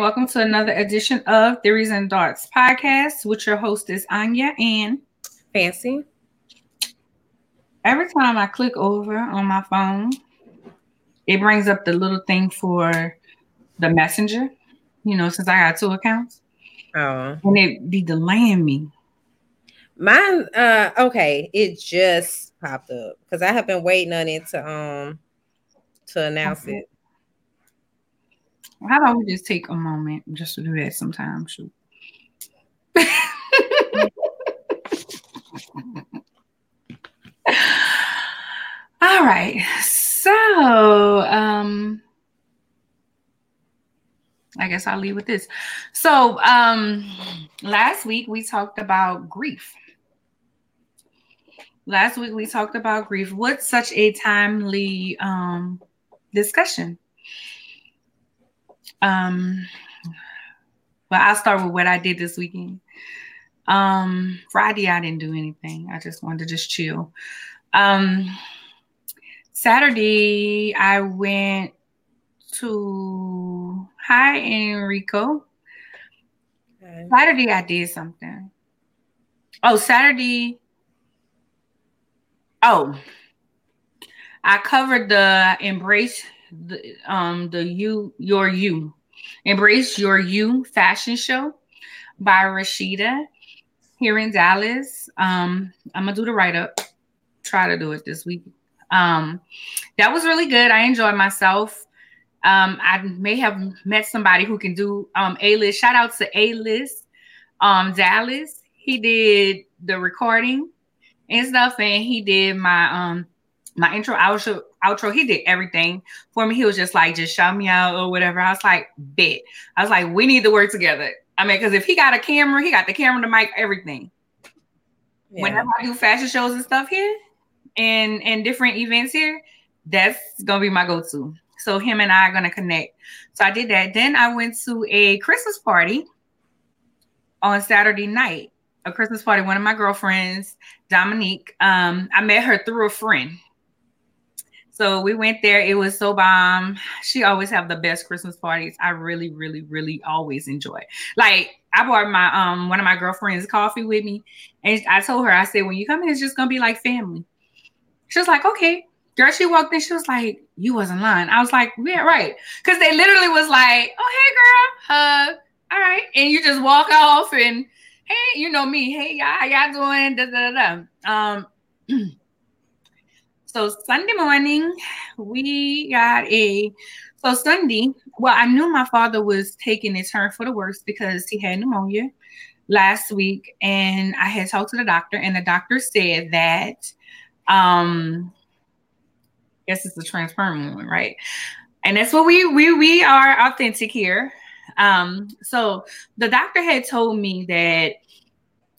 And welcome to another edition of Theories and Thoughts podcast with your hostess Arnya and Fancy. Every time I click over on my phone, it brings up the little thing for the messenger, you know, since I got two accounts. Oh. And it be delaying me. Mine uh okay, it just popped up because I have been waiting on it to um to announce okay. it. How about we just take a moment just to do that sometime? Shoot. All right. So, um, I guess I'll leave with this. So, um, last week we talked about grief. Last week we talked about grief. What's such a timely um discussion? Um, well, I'll start with what I did this weekend. Um, Friday I didn't do anything. I just wanted to just chill. Um, Saturday I went to Hi Enrico. Okay. Saturday I did something. Oh, Saturday. Oh, I covered the embrace the um the you your you embrace your you fashion show by Rashida here in Dallas. Um, I'm gonna do the write up. Try to do it this week. Um, that was really good. I enjoyed myself. Um, I may have met somebody who can do um A list. Shout out to A list, um Dallas. He did the recording and stuff, and he did my um my intro outro outro he did everything for me. He was just like just shout me out or whatever. I was like bet. I was like we need to work together. I mean because if he got a camera he got the camera the mic everything. Yeah. whenever i do fashion shows and stuff here and and different events here that's gonna be my go-to. So him and i are gonna connect. So i did that. Then i went to a christmas party on saturday night a christmas party one of my girlfriends dominique. Um i met her through a friend so we went there. It was so bomb. She always have the best Christmas parties. I really, really, really always enjoy. Like I brought my um one of my girlfriends coffee with me, and I told her I said when you come in, it's just gonna be like family. She was like, okay. Girl, she walked in. She was like, "You wasn't lying." I was like, "Yeah, right." Because they literally was like, "Oh, hey, girl, hug, all right," and you just walk off and, "Hey, you know me. Hey, y'all, how y'all doing?" Da da da. Um. So Sunday morning, we got a so Sunday. Well, I knew my father was taking a turn for the worse because he had pneumonia last week, and I had talked to the doctor, and the doctor said that um I guess it's a transparent one, right? And that's what we we we are authentic here. Um, so the doctor had told me that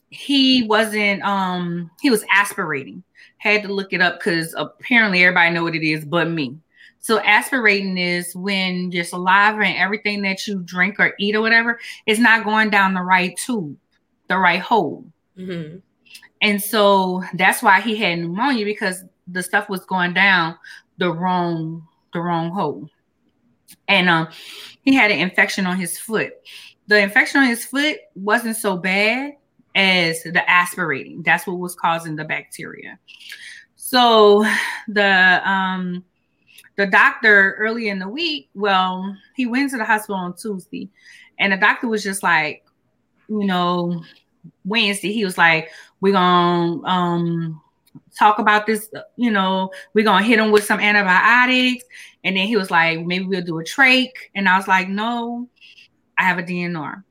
he wasn't um he was aspirating had to look it up because apparently everybody know what it is but me. So aspirating is when your saliva and everything that you drink or eat or whatever is not going down the right tube, the right hole. Mm-hmm. And so that's why he had pneumonia because the stuff was going down the wrong the wrong hole. And um, he had an infection on his foot. The infection on his foot wasn't so bad, as the aspirating. That's what was causing the bacteria. So the um the doctor early in the week, well, he went to the hospital on Tuesday, and the doctor was just like, you know, Wednesday, he was like, We're gonna um talk about this, you know, we're gonna hit him with some antibiotics. And then he was like, maybe we'll do a trach. And I was like, no, I have a DNR.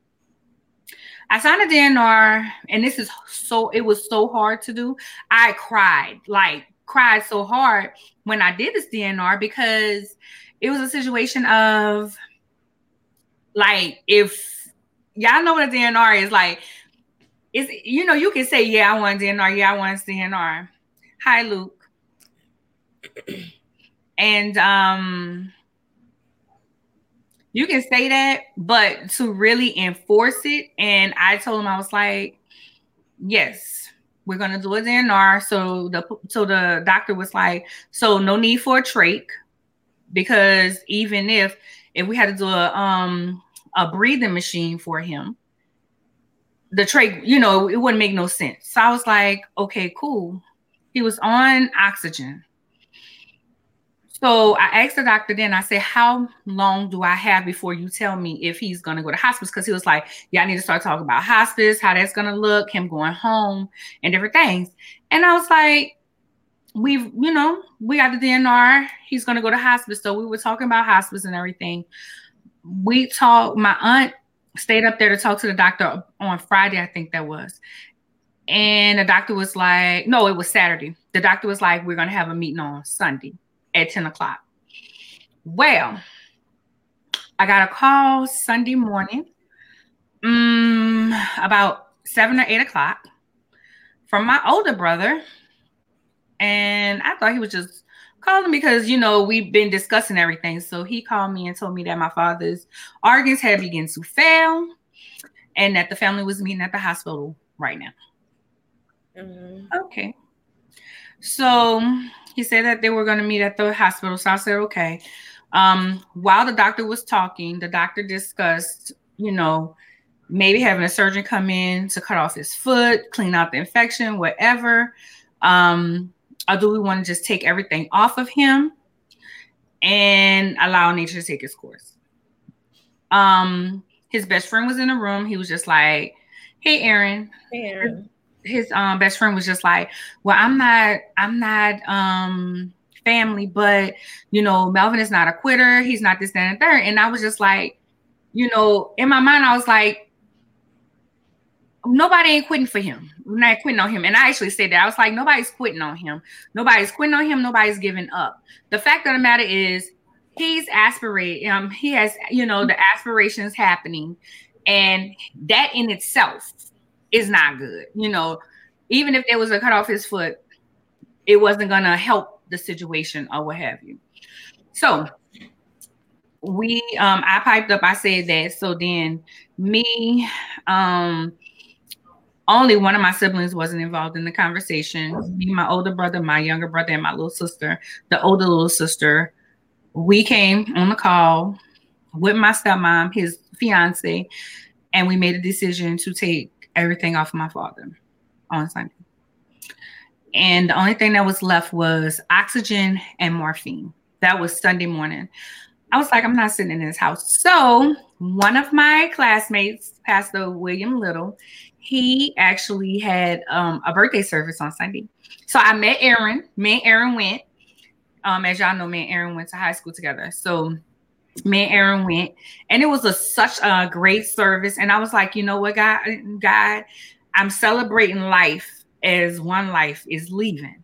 I signed a DNR, and this is so it was so hard to do. I cried, like cried so hard when I did this DNR because it was a situation of like if y'all know what a DNR is like. It's you know you can say yeah I want DNR yeah I want DNR. Hi Luke. and um you can say that, but to really enforce it, and I told him I was like, yes, we're gonna do a DNR. So the so the doctor was like, so no need for a trach, because even if if we had to do a um a breathing machine for him. The trach, you know, it wouldn't make no sense. So I was like, okay, cool. He was on oxygen. So I asked the doctor then, I said, How long do I have before you tell me if he's going to go to hospice? Because he was like, Yeah, I need to start talking about hospice, how that's going to look, him going home, and different things. And I was like, We've, you know, we got the DNR. He's going to go to hospice. So we were talking about hospice and everything. We talked, my aunt stayed up there to talk to the doctor on Friday, I think that was. And the doctor was like, No, it was Saturday. The doctor was like, We're going to have a meeting on Sunday at 10 o'clock. Well, I got a call Sunday morning, um, about seven or eight o'clock, from my older brother. And I thought he was just calling because, you know, we've been discussing everything. So he called me and told me that my father's organs had begun to fail and that the family was meeting at the hospital right now. Mm-hmm. Okay. So he said that they were going to meet at the hospital. So I said, okay. Um, while the doctor was talking, the doctor discussed, you know, maybe having a surgeon come in to cut off his foot, clean out the infection, whatever. Um, or do we want to just take everything off of him and allow nature to take its course? Um, his best friend was in the room. He was just like, "Hey, Aaron." Hey, Aaron his um best friend was just like, "Well, I'm not I'm not um family, but you know, Melvin is not a quitter. He's not this, that, and third. And I was just like, you know, in my mind, I was like, nobody ain't quitting for him. We're not quitting on him. And I actually said that. I was like, nobody's quitting on him. Nobody's quitting on him. Nobody's giving up. The fact of the matter is, he's aspirating. Um, he has, you know, the aspirations happening, and that in itself is not good. You know, even if there was a cut off his foot, it wasn't gonna help the situation or what have you. So we um I piped up, I said that. So then me, um only one of my siblings wasn't involved in the conversation. Me, my older brother, my younger brother, and my little sister, the older little sister, we came on the call with my stepmom, his fiance, and we made a decision to take everything off of my father on Sunday. And the only thing that was left was oxygen and morphine. That was Sunday morning. I was like, I'm not sitting in this house. So one of my classmates, Pastor William Little, he actually had um, a birthday service on Sunday. So I met Aaron. Me and Aaron went. Um, as y'all know, me and Aaron went to high school together. So me and Aaron went, and it was a such a great service. And I was like, you know what, God, God, I'm celebrating life as one life is leaving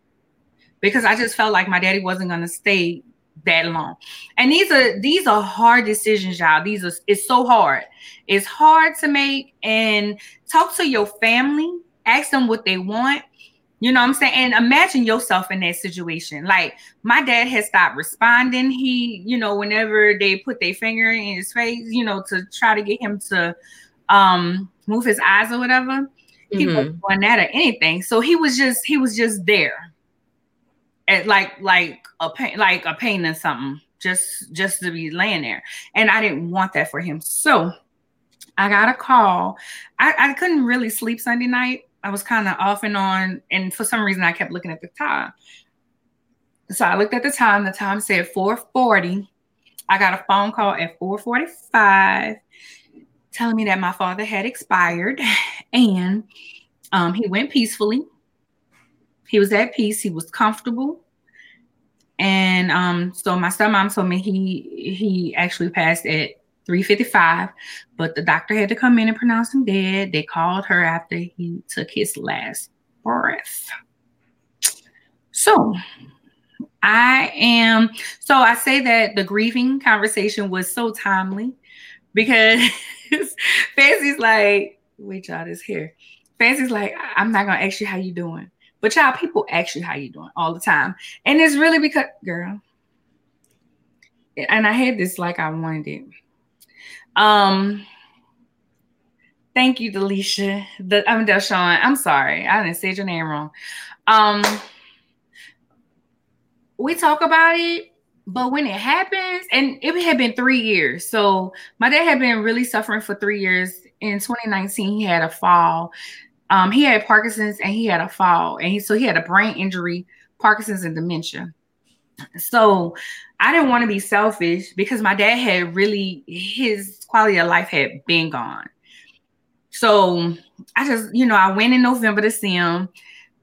because I just felt like my daddy wasn't gonna stay that long. And these are these are hard decisions, y'all. These are it's so hard. It's hard to make and talk to your family, ask them what they want, you know what I'm saying? And imagine yourself in that situation. Like my dad has stopped responding. He, you know, whenever they put their finger in his face, you know, to try to get him to um move his eyes or whatever, mm-hmm. he wasn't doing that or anything. So he was just he was just there. At like like a pain like a pain in something just just to be laying there. And I didn't want that for him. So I got a call. I, I couldn't really sleep Sunday night I was kind of off and on, and for some reason I kept looking at the time. So I looked at the time. The time said 4:40. I got a phone call at 4:45 telling me that my father had expired, and um, he went peacefully. He was at peace. He was comfortable. And um, so my stepmom told me he he actually passed at 355, but the doctor had to come in and pronounce him dead. They called her after he took his last breath. So I am, so I say that the grieving conversation was so timely because Fancy's like, wait, y'all, this here. Fancy's like, I'm not gonna ask you how you doing. But y'all, people ask you how you doing all the time. And it's really because, girl, and I had this like I wanted it. Um, thank you, Delisha. The I'm Deshawn. I'm sorry, I didn't say your name wrong. Um, we talk about it, but when it happens, and it had been three years, so my dad had been really suffering for three years. In 2019, he had a fall. Um, he had Parkinson's and he had a fall, and he, so he had a brain injury, Parkinson's, and dementia. So I didn't want to be selfish because my dad had really his quality of life had been gone. So I just, you know, I went in November to see him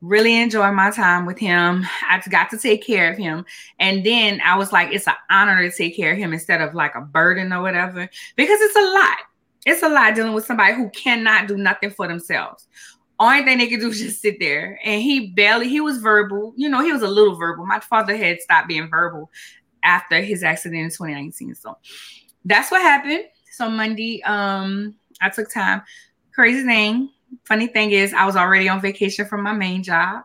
really enjoyed my time with him. I got to take care of him. And then I was like, it's an honor to take care of him instead of like a burden or whatever, because it's a lot. It's a lot dealing with somebody who cannot do nothing for themselves. Only thing they can do is just sit there. And he barely, he was verbal. You know, he was a little verbal. My father had stopped being verbal after his accident in 2019. So that's what happened. So Monday, um, I took time. Crazy thing, funny thing is, I was already on vacation from my main job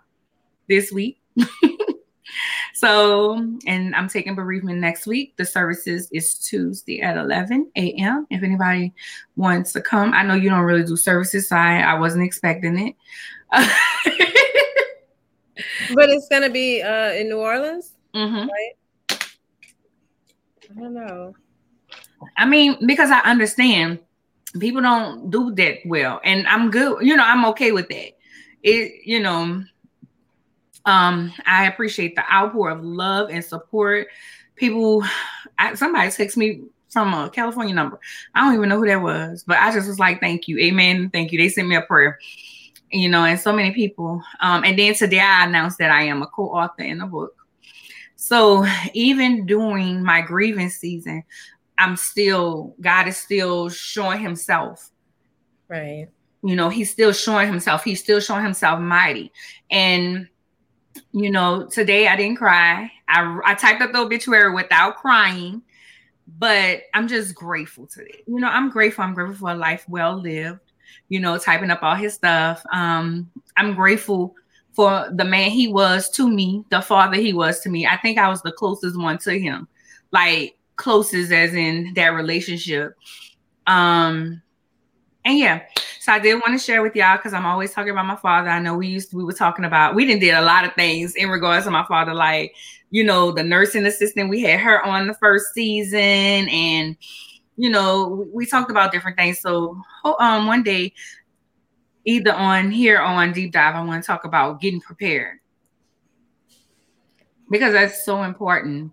this week. so, and I'm taking bereavement next week. The services is Tuesday at 11 a.m. If anybody wants to come, I know you don't really do services, so I, I wasn't expecting it. but it's gonna be uh, in New Orleans, mm-hmm. right? I know. I mean, because I understand people don't do that well and i'm good you know i'm okay with that. It you know um i appreciate the outpour of love and support. People I, somebody text me from a california number. I don't even know who that was but i just was like thank you amen thank you. They sent me a prayer you know and so many people um and then today i announced that i am a co-author in the book so even during my grieving season I'm still, God is still showing himself. Right. You know, he's still showing himself. He's still showing himself mighty. And, you know, today I didn't cry. I, I typed up the obituary without crying, but I'm just grateful today. You know, I'm grateful. I'm grateful for a life well lived, you know, typing up all his stuff. Um, I'm grateful for the man he was to me, the father he was to me. I think I was the closest one to him. Like, closest as in that relationship. Um, and yeah, so I did want to share with y'all because I'm always talking about my father. I know we used to, we were talking about we didn't did a lot of things in regards to my father, like you know the nursing assistant. We had her on the first season, and you know we, we talked about different things. So um, one day, either on here or on deep dive, I want to talk about getting prepared. Because that's so important.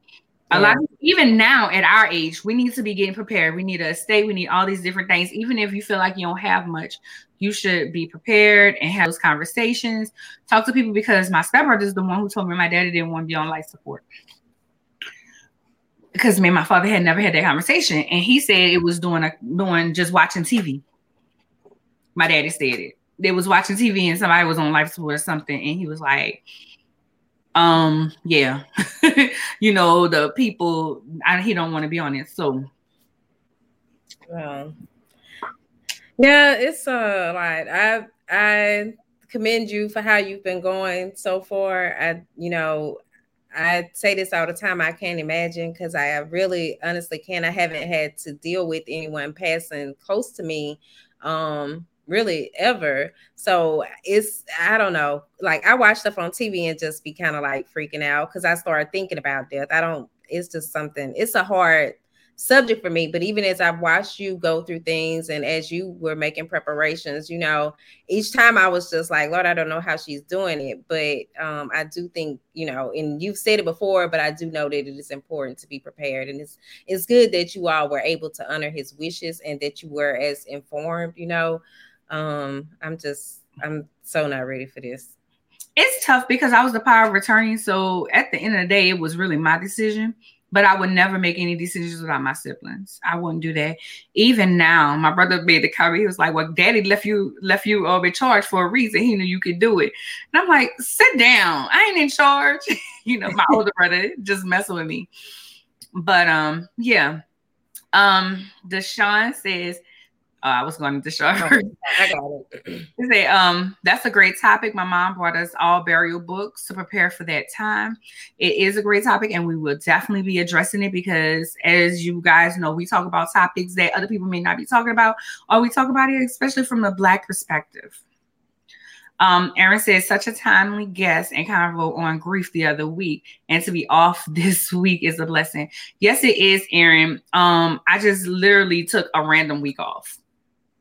A lot of, even now at our age we need to be getting prepared. We need a estate we need all these different things. Even if you feel like you don't have much you should be prepared and have those conversations. Talk to people because my stepbrother is the one who told me my daddy didn't want to be on life support. Because me and my father had never had that conversation and he said it was doing a doing just watching tv my daddy said it they was watching tv and somebody was on life support or something and he was like um yeah you know the people I, he don't want to be on it so well yeah it's uh like i i commend you for how you've been going so far i you know I say this all the time. I can't imagine because I really honestly can. I haven't had to deal with anyone passing close to me um really ever. So it's I don't know. Like I watch stuff on TV and just be kind of like freaking out because I started thinking about death. I don't. It's just something. It's a hard subject for me. But even as I've watched you go through things and as you were making preparations, you know, each time I was just like, Lord, I don't know how she's doing it. But um, I do think, you know, and you've said it before, but I do know that it is important to be prepared. And it's it's good that you all were able to honor his wishes and that you were as informed, you know. Um, I'm just I'm so not ready for this. It's tough because I was the power of attorney. So at the end of the day, it was really my decision. But I would never make any decisions without my siblings. I wouldn't do that. Even now, my brother made the comment. He was like, "Well, Daddy left you left you uh, in charge for a reason. He knew you could do it." And I'm like, "Sit down. I ain't in charge." you know, my older brother just messing with me. But um, yeah. Um, Deshaun says uh, I was going to show her. I got it. say, um, that's a great topic. My mom brought us all burial books to prepare for that time. It is a great topic, and we will definitely be addressing it because, as you guys know, we talk about topics that other people may not be talking about, or we talk about it especially from a black perspective. Um, Aaron said such a timely guest and convo on grief the other week, and to be off this week is a blessing. Yes, it is, Aaron. Um, I just literally took a random week off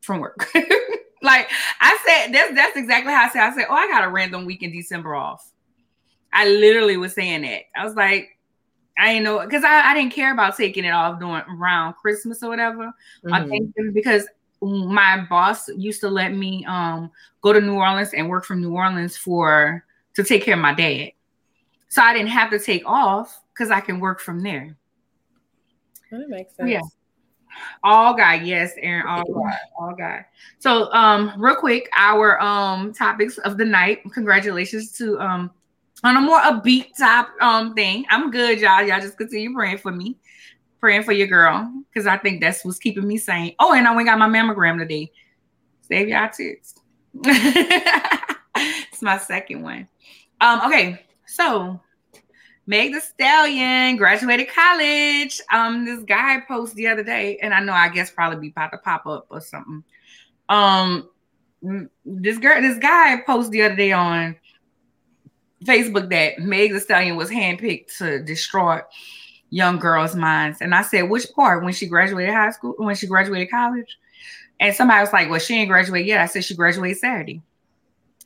from work. like I said, that's that's exactly how I said. I said, oh, I got a random week in December off. I literally was saying that. I was like, I didn't know because I, I didn't care about taking it off during around Christmas or whatever mm-hmm. because my boss used to let me um go to New Orleans and work from New Orleans for to take care of my dad. So I didn't have to take off because I can work from there. That makes sense. Yeah. All guy, yes, Aaron, all guy, all guy. So um real quick, our um topics of the night. Congratulations to um on a more upbeat top um thing. I'm good, y'all. Y'all just continue praying for me, praying for your girl, because I think that's what's keeping me sane. Oh, and I went got my mammogram today. Save y'all tears. it's my second one. Um, okay, so Meg Thee Stallion graduated college. Um, this guy posted the other day, and I know I guess probably be about to pop up or something. Um, this girl, this guy posted the other day on Facebook that Meg Thee Stallion was handpicked to destroy young girls' minds. And I said, which part? When she graduated high school, when she graduated college? And somebody was like, Well, she ain't graduated yet. I said she graduated Saturday.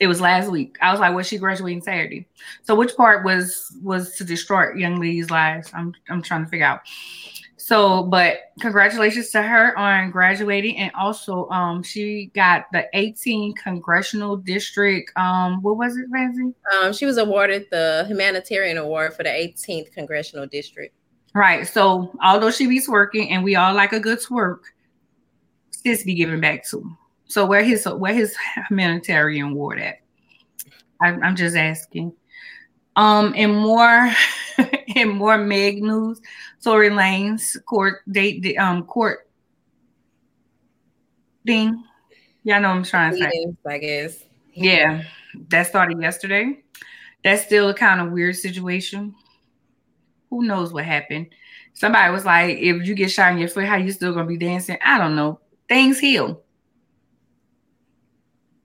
It was last week. I was like, "Was she graduating Saturday?" So which part was was to destroy young ladies' lives? I'm I'm trying to figure out. So, but congratulations to her on graduating, and also, um, she got the 18 congressional district. Um, what was it, Ramsey? Um, she was awarded the humanitarian award for the 18th congressional district. Right. So, although she be working, and we all like a good twerk, sis be giving back to. So, where his where his humanitarian award at? I, I'm just asking. Um, and more and more Meg news. Tory Lanez court date um court thing. Yeah, I know I'm trying to say. I guess. Yeah, that started yesterday. That's still a kind of weird situation. Who knows what happened? Somebody was like, if you get shot in your foot, how you still gonna be dancing? I don't know. Things heal.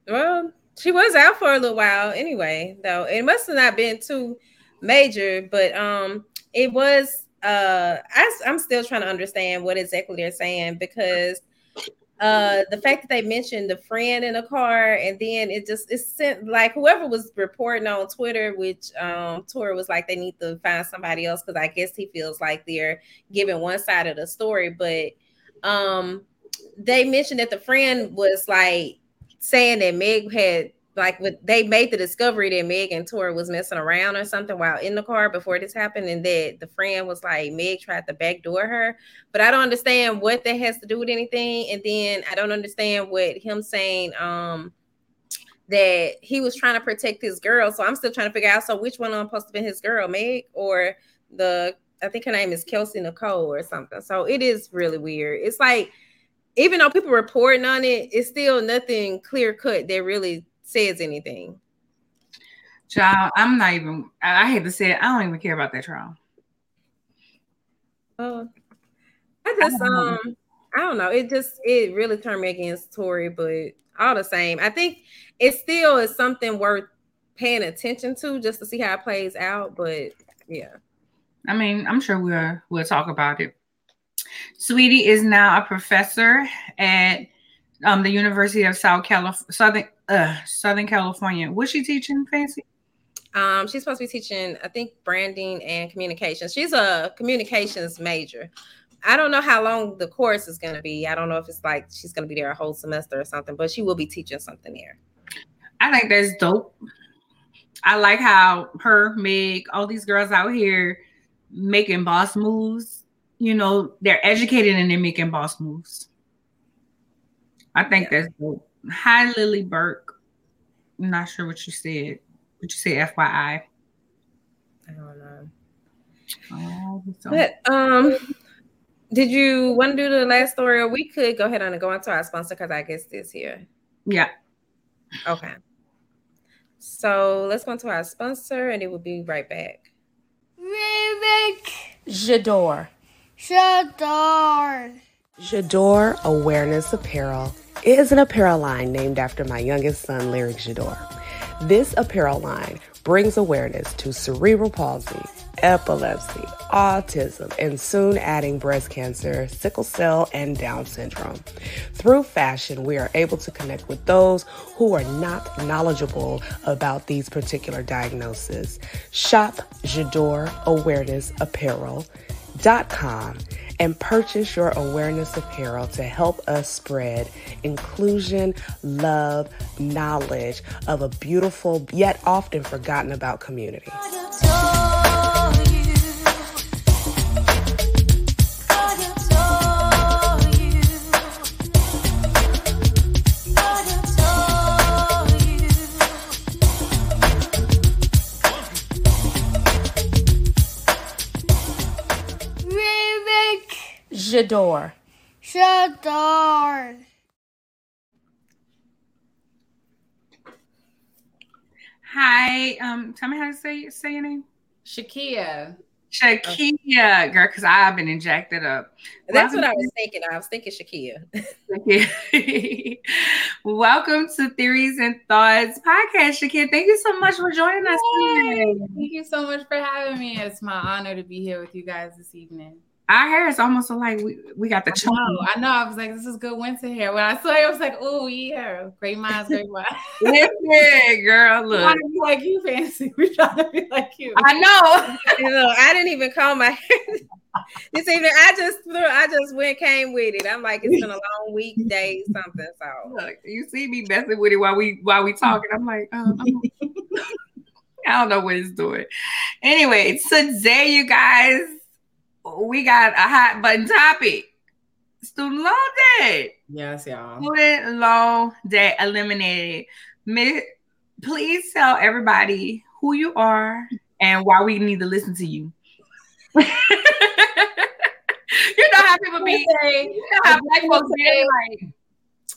Well, she was out for a little while anyway, though. It must have not been too major, but um it was uh I, I'm still trying to understand what exactly they're saying because uh the fact that they mentioned the friend in the car and then it just it sent like whoever was reporting on Twitter, which um Tor was like they need to find somebody else because I guess he feels like they're giving one side of the story, but um they mentioned that the friend was like saying that Meg had like with, they made the discovery that Meg and Tor was messing around or something while in the car before this happened, and that the friend was like Meg tried to backdoor her. But I don't understand what that has to do with anything. And then I don't understand what him saying um that he was trying to protect his girl. So I'm still trying to figure out so which one I'm supposed to be his girl, Meg or the I think her name is Kelsey Nicole or something. So it is really weird. It's like even though people reporting on it, it's still nothing clear cut that really says anything. Child, I'm not even. I hate to say it. I don't even care about that trial. Oh, I just I um, I don't know. It just it really turned me against Tory, but all the same, I think it still is something worth paying attention to just to see how it plays out. But yeah, I mean, I'm sure we'll we'll talk about it. Saweetie is now a professor at um, the University of South California, Southern uh, Southern California. What's she teaching fancy? Um, she's supposed to be teaching, I think, branding and communications. She's a communications major. I don't know how long the course is going to be. I don't know if it's like she's going to be there a whole semester or something, but she will be teaching something there. I think that's dope. I like how her, Meg, all these girls out here making boss moves. You know, they're educated and they're making boss moves. I think yeah. that's dope. Hi, Lily Burke. I'm not sure what you said. What you say, FYI? I don't know. Oh, but um, did you want to do the last story, or we could go ahead and go into our sponsor because I guess this here. Yeah. Okay. So let's go into our sponsor, and it will be right back. Rivik Ja'Dore. Ja'Dore. Ja'Dore Awareness Apparel is an apparel line named after my youngest son, Lyric Ja'Dore. This apparel line brings awareness to cerebral palsy, epilepsy, autism, and soon adding breast cancer, sickle cell, and Down syndrome. Through fashion, we are able to connect with those who are not knowledgeable about these particular diagnoses. Shop Ja'Dore Awareness Apparel.com and purchase your awareness apparel to help us spread inclusion, love, knowledge of a beautiful yet often forgotten about community. Ja'Dore. Ja'Dore. Hi, um, tell me how to say say your name. Shakya. Shakya, girl, because I've been injected up. That's what I was thinking. I was thinking Shakya. Welcome to Theories and Thoughts podcast, Shakya. Thank you so much for joining us today. Thank you so much for having me. It's my honor to be here with you guys this evening. Our hair is almost like we, we got the I know, I know. I was like, this is good winter hair. When I saw it, I was like, oh yeah, great minds, great minds. Listen, girl, We look. trying to be like you, fancy. We trying to be like you. I know. you know, I didn't even comb my hair this evening. I just threw, I just went came with it. I'm like, it's been a long week, day, something. So Look, you see me messing with it while we while we talking. I'm like, um, I'm- I don't know what it's doing. Anyway, today, you guys, we got a hot button topic: student loan debt. Yes, y'all. Student loan debt eliminated. Mi- Please tell everybody who you are and why we need to listen to you. you know how people be. You know how black folks like.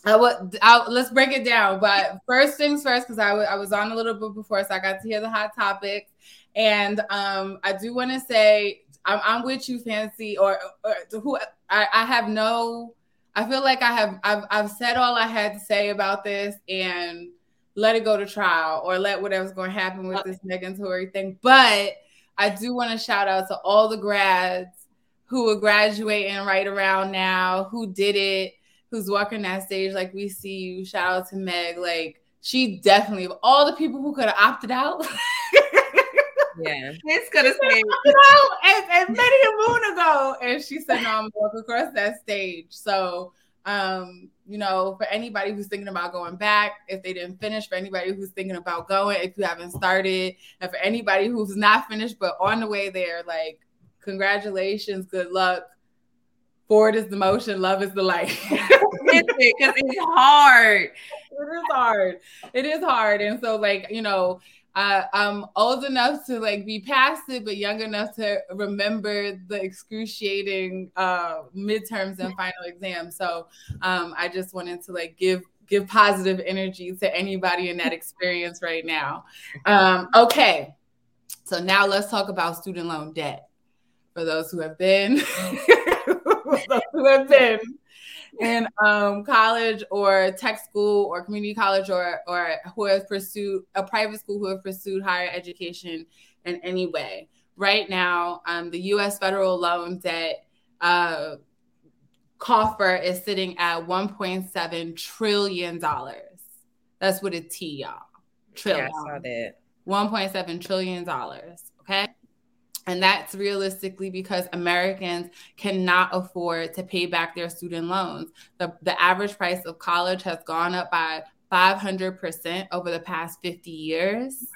I would, I, let's break it down. But first things first, because I I was on a little bit before, so I got to hear the hot topics. And um, I do want to say I'm, I'm with you, Fancy, or, or who I, I have no. I feel like I have I've, I've said all I had to say about this and let it go to trial or let whatever's going to happen with uh, this Megan Tory thing. But I do want to shout out to all the grads who are graduating right around now, who did it, who's walking that stage like we see you. Shout out to Meg. Like she definitely of all the people who could have opted out. yeah, It's gonna say opted out as, as many a moon ago. And she said, No, I'm gonna walk across that stage. So um, you know, for anybody who's thinking about going back, if they didn't finish, for anybody who's thinking about going, if you haven't started, and for anybody who's not finished but on the way there, like congratulations, good luck. Forward is the motion, love is the light. because it's hard. it is hard. It is hard. And so, like, you know, uh, I'm old enough to like be past it, but young enough to remember the excruciating uh, midterms and final exams. So um, I just wanted to like give give positive energy to anybody in that experience right now. Um, okay, so now let's talk about student loan debt for those who have been, those who have been in um, college or tech school or community college or or who have pursued a private school who have pursued higher education in any way. Right now, um, the U.S. federal loan debt uh, coffer is sitting at 1.7 trillion dollars. That's what a T, y'all. Trillion. yeah, I saw that. 1.7 trillion dollars. Okay. And that's realistically because Americans cannot afford to pay back their student loans. The, the average price of college has gone up by 500% over the past 50 years.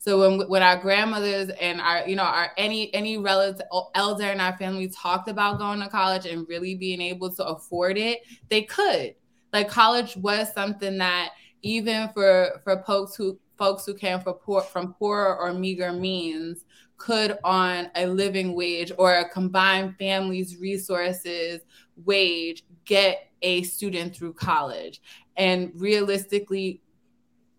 So when, when our grandmothers and our, you know, our any any relative elder in our family talked about going to college and really being able to afford it, they could. Like college was something that even for for folks who folks who came from poor from poorer or meager means could on a living wage or a combined family's resources wage get a student through college and realistically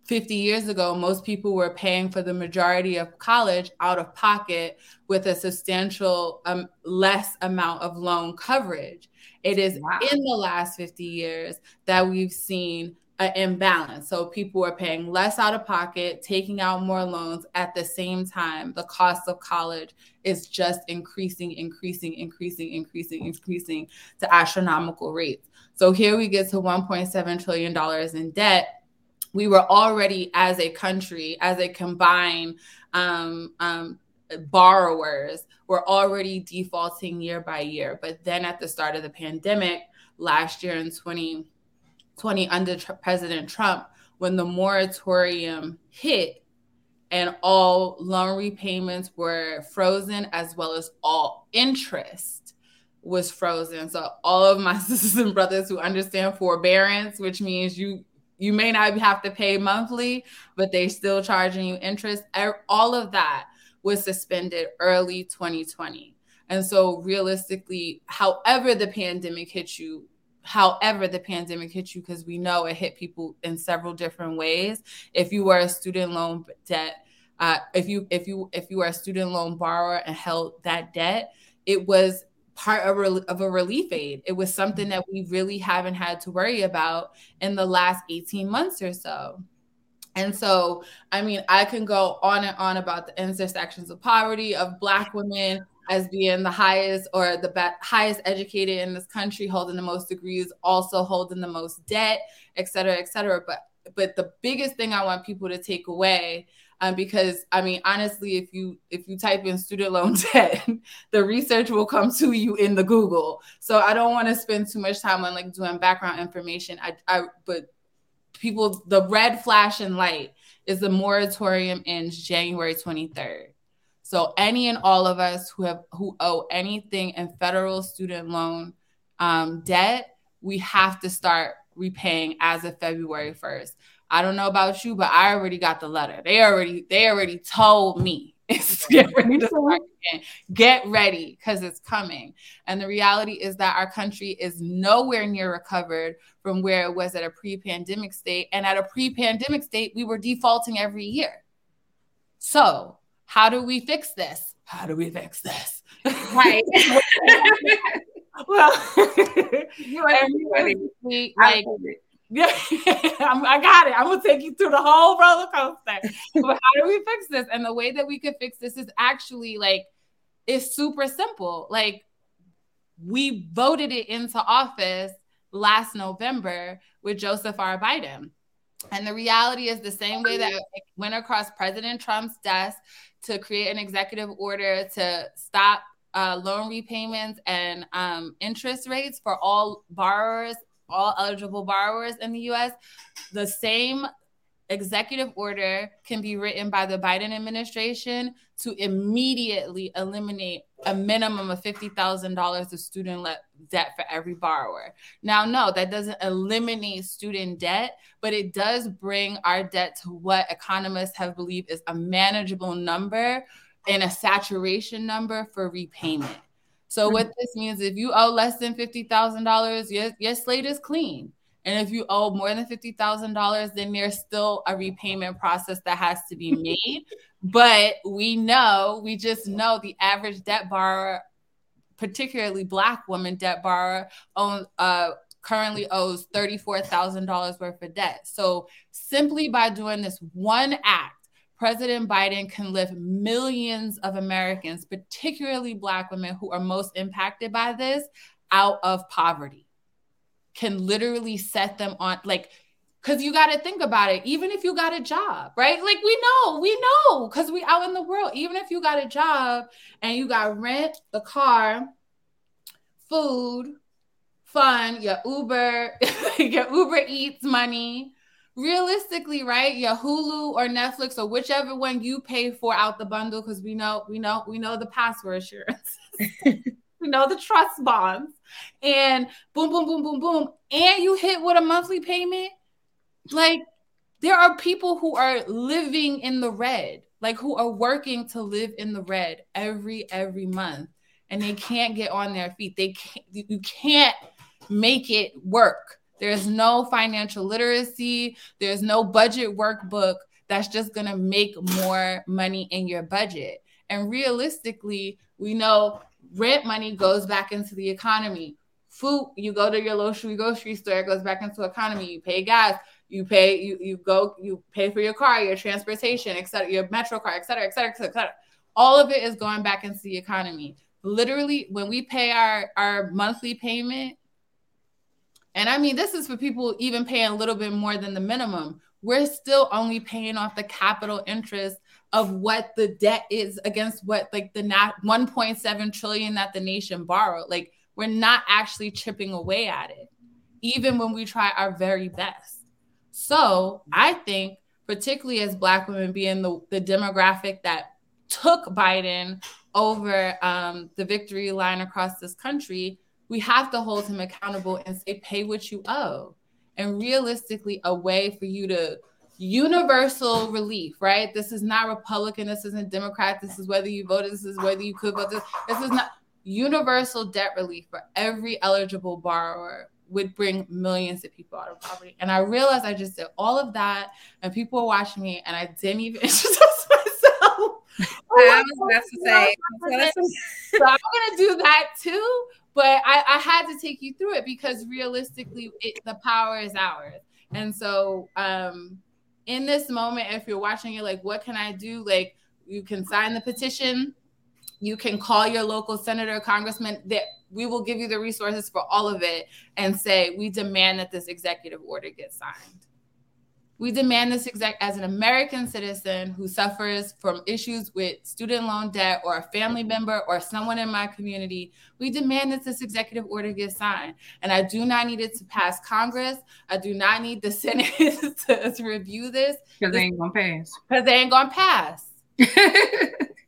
50 years ago most people were paying for the majority of college out of pocket with a substantial um, less amount of loan coverage it is Wow. in the last 50 years that we've seen an imbalance. So people are paying less out of pocket, taking out more loans. At the same time, the cost of college is just increasing, increasing, increasing, increasing, increasing to astronomical rates. So here we get to $1.7 trillion in debt. We were already, as a country, as a combined um, um, borrowers, were already defaulting year by year. But then at the start of the pandemic last year in 2020, under tr- President Trump, when the moratorium hit and all loan repayments were frozen, as well as all interest was frozen. So all of my sisters and brothers who understand forbearance, which means you you may not have to pay monthly, but they still charging you interest. All of that was suspended early 2020. And so realistically, however the pandemic hit you, however the pandemic hit you, because we know it hit people in several different ways. If you were a student loan debt, uh, if you if you if you were a student loan borrower and held that debt, it was part of, of a relief aid. It was something that we really haven't had to worry about in the last 18 months or so. And so, I mean, I can go on and on about the intersections of poverty of Black women as being the highest or the be- highest educated in this country, holding the most degrees, also holding the most debt, et cetera, et cetera. But but the biggest thing I want people to take away, um, because I mean, honestly, if you if you type in student loan debt, the research will come to you in the Google. So I don't want to spend too much time on like doing background information. I, I but people the red flashing light is the moratorium ends January 23rd. So any and all of us who have who owe anything in federal student loan um, debt, we have to start repaying as of February 1st. I don't know about you, but I already got the letter. They already they already told me get ready to start again. Get ready because it's coming. And the reality is that our country is nowhere near recovered from where it was at a pre-pandemic state. And at a pre-pandemic state, we were defaulting every year. So how do we fix this? How do we fix this? Right. well, you like yeah, i got it. I'm gonna take you through the whole roller coaster. but how do we fix this? And the way that we could fix this is actually like it's super simple. Like we voted it into office last November with Joseph R. Biden. And the reality is the same way that it went across President Trump's desk to create an executive order to stop uh, loan repayments and um, interest rates for all borrowers all eligible borrowers in the US, the same executive order can be written by the Biden administration to immediately eliminate a minimum of $50,000 of student le- debt for every borrower. Now, no, that doesn't eliminate student debt, but it does bring our debt to what economists have believed is a manageable number and a saturation number for repayment. So mm-hmm. what this means, if you owe less than fifty thousand dollars, your your slate is clean. And if you owe more than fifty thousand dollars, then there's still a repayment process that has to be made. But we know, we just know the average debt borrower, particularly Black woman debt borrower, own uh, currently owes $34,000 worth of debt. So simply by doing this one act, President Biden can lift millions of Americans, particularly Black women who are most impacted by this, out of poverty. Can literally set them on, like, because you got to think about it. Even if you got a job, right? Like, we know, we know, because we out in the world. Even if you got a job and you got rent, the car, food, fun, your Uber, your Uber Eats money, realistically, right? Your Hulu or Netflix or whichever one you pay for out the bundle, because we know, we know, we know the password assurance. we know the trust bonds. And boom, boom, boom, boom, boom. And you hit with a monthly payment. Like there are people who are living in the red, like who are working to live in the red every every month. And they can't get on their feet. They can't you can't make it work there's no financial literacy, there's no budget workbook that's just going to make more money in your budget. And realistically, we know rent money goes back into the economy. Food, you go to your local grocery store, it goes back into economy. You pay gas. You pay, you you go, you pay for your car, your transportation, etc., your metro car, etc., etc., etc. All of it is going back into the economy. Literally, when we pay our our monthly payment, and I mean this is for people even paying a little bit more than the minimum. We're still only paying off the capital interest of what the debt is against what like the nat 1.7 trillion that the nation borrowed. Like we're not actually chipping away at it, even when we try our very best. So I think, particularly as Black women being the, the demographic that took Biden over um, the victory line across this country, we have to hold him accountable and say, pay what you owe. And realistically, a way for you to universal relief, right? This is not Republican, this isn't Democrat, this is whether you voted, this is whether you could vote. This, this is not universal debt relief for every eligible borrower would bring millions of people out of poverty. And I realized I just did all of that, and people were watching me, and I didn't even introduce myself. I was about to say, so I'm gonna do that too. But I, I had to take you through it because realistically, it, the power is ours. And so, um, in this moment, if you're watching it, like, what can I do? Like, you can sign the petition, you can call your local senator, congressman, that we will give you the resources for all of it and say, we demand that this executive order get signed. We demand this exec as an American citizen who suffers from issues with student loan debt or a family member or someone in my community. We demand that this executive order get signed. And I do not need it to pass Congress. I do not need the Senate to, to review this. Because they ain't gonna pass. Because they ain't gonna pass.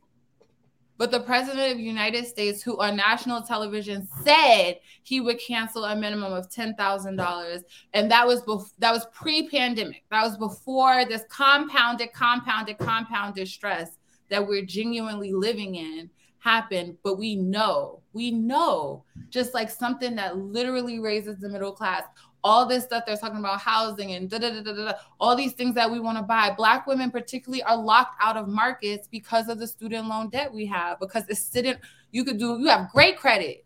But the president of the United States, who on national television said he would cancel a minimum of ten thousand dollars, and that was bef- that was pre-pandemic. That was before this compounded, compounded, compounded stress that we're genuinely living in happened. But we know, we know, just like something that literally raises the middle class all this stuff they're talking about housing and da, da, da, da, da, all these things that we want to buy. Black women, particularly, are locked out of markets because of the student loan debt we have. Because it's sitting, you could do, you have great credit,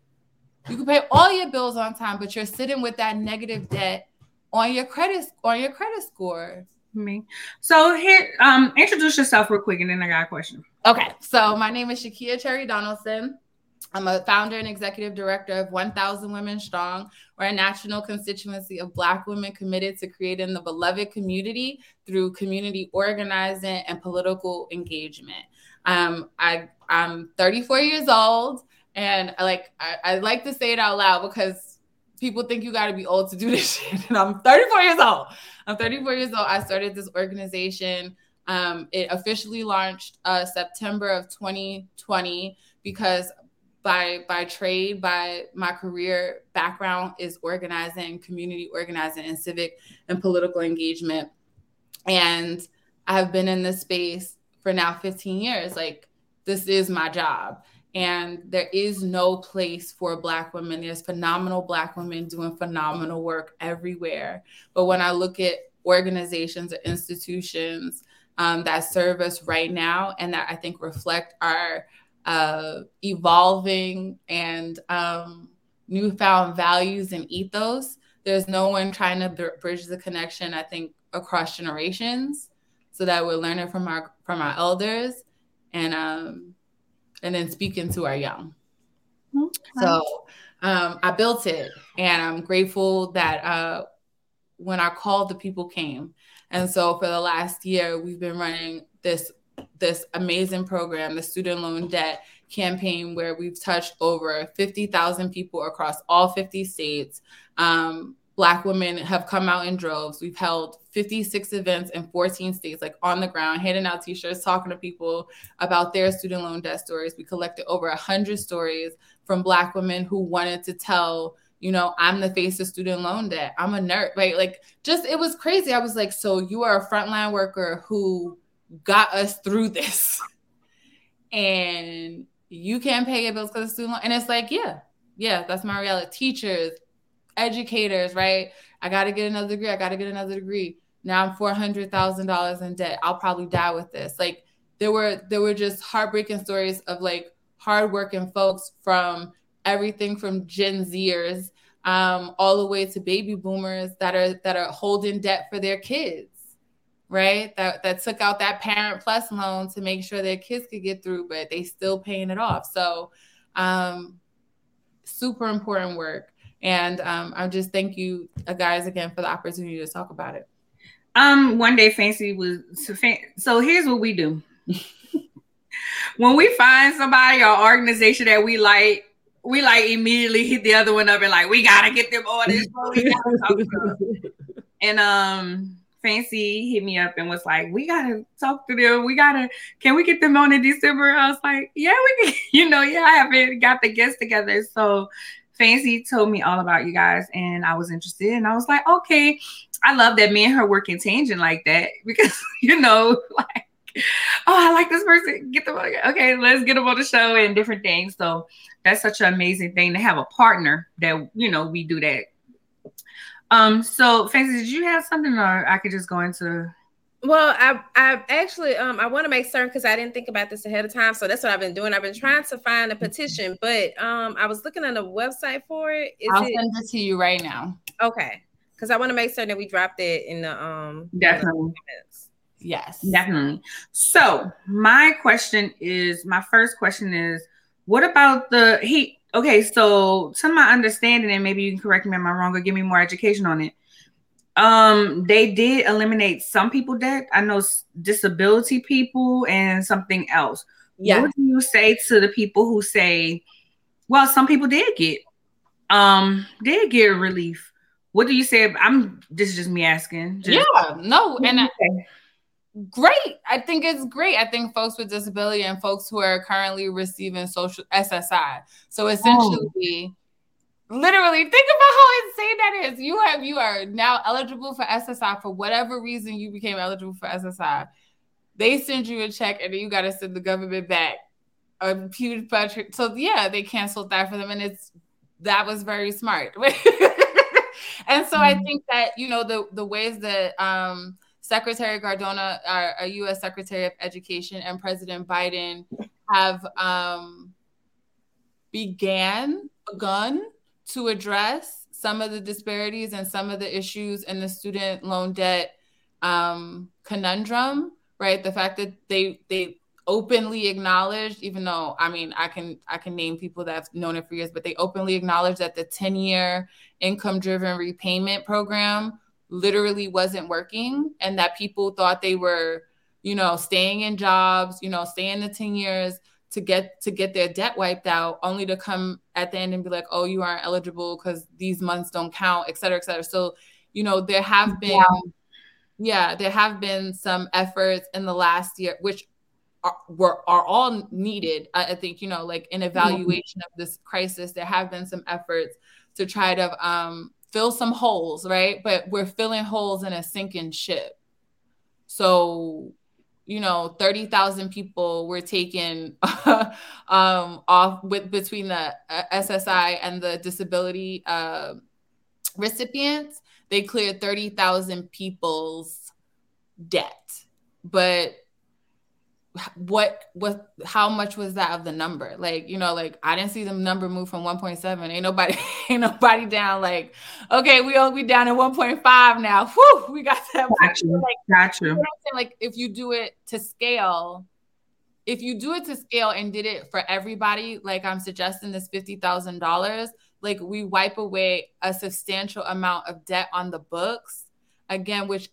you can pay all your bills on time, but you're sitting with that negative debt on your credit on your credit score. Me. So here, um, introduce yourself real quick, and then I got a question. Okay, so my name is Shakya Cherry Donaldson. I'm a founder and executive director of 1000 Women Strong. We're a national constituency of Black women committed to creating the beloved community through community organizing and political engagement. Um, I, I'm 34 years old, and I like I, I like to say it out loud because people think you got to be old to do this shit. And I'm 34 years old. I'm 34 years old. I started this organization. Um, it officially launched uh, September of 2020 because by by trade, by my career background is organizing, community organizing, and civic and political engagement. And I have been in this space for now 15 years. Like this is my job. And there is no place for Black women. There's phenomenal Black women doing phenomenal work everywhere. But when I look at organizations or institutions um, that serve us right now and that I think reflect our uh, evolving and um, newfound values and ethos. There's no one trying to bridge the connection. I think across generations, so that we're learning from our from our elders, and um, and then speaking to our young. Okay. So um, I built it, and I'm grateful that uh, when I called, the people came. And so for the last year, we've been running this this amazing program, the student loan debt campaign, where we've touched over 50,000 people across all 50 states. Um, Black women have come out in droves. We've held 56 events in 14 states, like on the ground, handing out t-shirts, talking to people about their student loan debt stories. We collected over 100 stories from Black women who wanted to tell you know, I'm the face of student loan debt. I'm a nerd, right? Like, just it was crazy. I was like, so you are a frontline worker who got us through this. and you can't pay your bills because of student loan. And it's like, yeah, yeah, that's my reality. Teachers, educators, right? I got to get another degree. I got to get another degree. Now I'm four hundred thousand dollars in debt. I'll probably die with this. Like there were there were just heartbreaking stories of like hardworking folks from everything from Gen Zers um, all the way to baby boomers that are that are holding debt for their kids, right? That that took out that parent plus loan to make sure their kids could get through, but they still paying it off. So, um, super important work. And um, I just thank you uh, guys again for the opportunity to talk about it. Um, one day Fancy was so here's what we do. when we find somebody or organization that we like, we like immediately hit the other one up and like we gotta get them on this. and um Fancy hit me up and was like, "We gotta talk to them. We gotta. Can we get them on in December?" I was like, "Yeah, we can." You know, yeah, I haven't got the guests together, so Fancy told me all about you guys, and I was interested. And I was like, "Okay, I love that me and her work in tangent like that because you know, like." Oh, I like this person. Get them on. okay. Let's get them on the show and different things. So that's such an amazing thing to have a partner that you know we do that um, so Fancy, did you have something or I could just go into well, I I actually um I want to make certain because I didn't think about this ahead of time. So that's what I've been doing. I've been trying to find a petition, but um I was looking on the website for it. Is I'll it... send it to you right now. Okay. Because I want to make certain that we dropped it in the um definitely. yes. Definitely. So my question is my first question is what about the he okay, so to my understanding, and maybe you can correct me if I'm wrong or give me more education on it. Um, they did eliminate some people debt. I know disability people and something else. Yeah. What do you say to the people who say, well, some people did get um did get relief? What do you say? I'm this is just me asking. Just, yeah, no, and I, great. I think it's great. I think folks with disability and folks who are currently receiving social SSI. So essentially, oh. literally, think about how insane that is. You have you are now eligible for SSI for whatever reason you became eligible for SSI. They send you a check and then you got to send the government back a huge budget. So yeah, they canceled that for them, and it's that was very smart. and so. I think that you know the the ways that um Secretary Cardona, our, our, U.S. Secretary of Education, and President Biden have um, began begun to address some of the disparities and some of the issues in the student loan debt um, conundrum. Right, the fact that they they openly acknowledged, even though I mean I can I can name people that have known it for years, but they openly acknowledged that the ten year income driven repayment program literally wasn't working and that people thought they were you know staying in jobs you know staying the 10 years to get to get their debt wiped out only to come at the end and be like oh you aren't eligible because these months don't count et cetera et cetera so you know there have been yeah. yeah there have been some efforts in the last year which are, were are all needed I, think you know like an evaluation mm-hmm. of this crisis there have been some efforts to try to um fill some holes, right? But we're filling holes in a sinking ship. So, you know, 30,000 people were taken um, off with between the uh, SSI and the disability uh, recipients. They cleared 30,000 people's debt. But what what how much was that of the number? Like you know like i didn't see the number move from 1.7 ain't nobody ain't nobody down like okay we only down at 1.5 now. Whew, we got that gotcha. like gotcha. You know like if you do it to scale if you do it to scale and did it for everybody like i'm suggesting this $50000 like we wipe away a substantial amount of debt on the books. Again which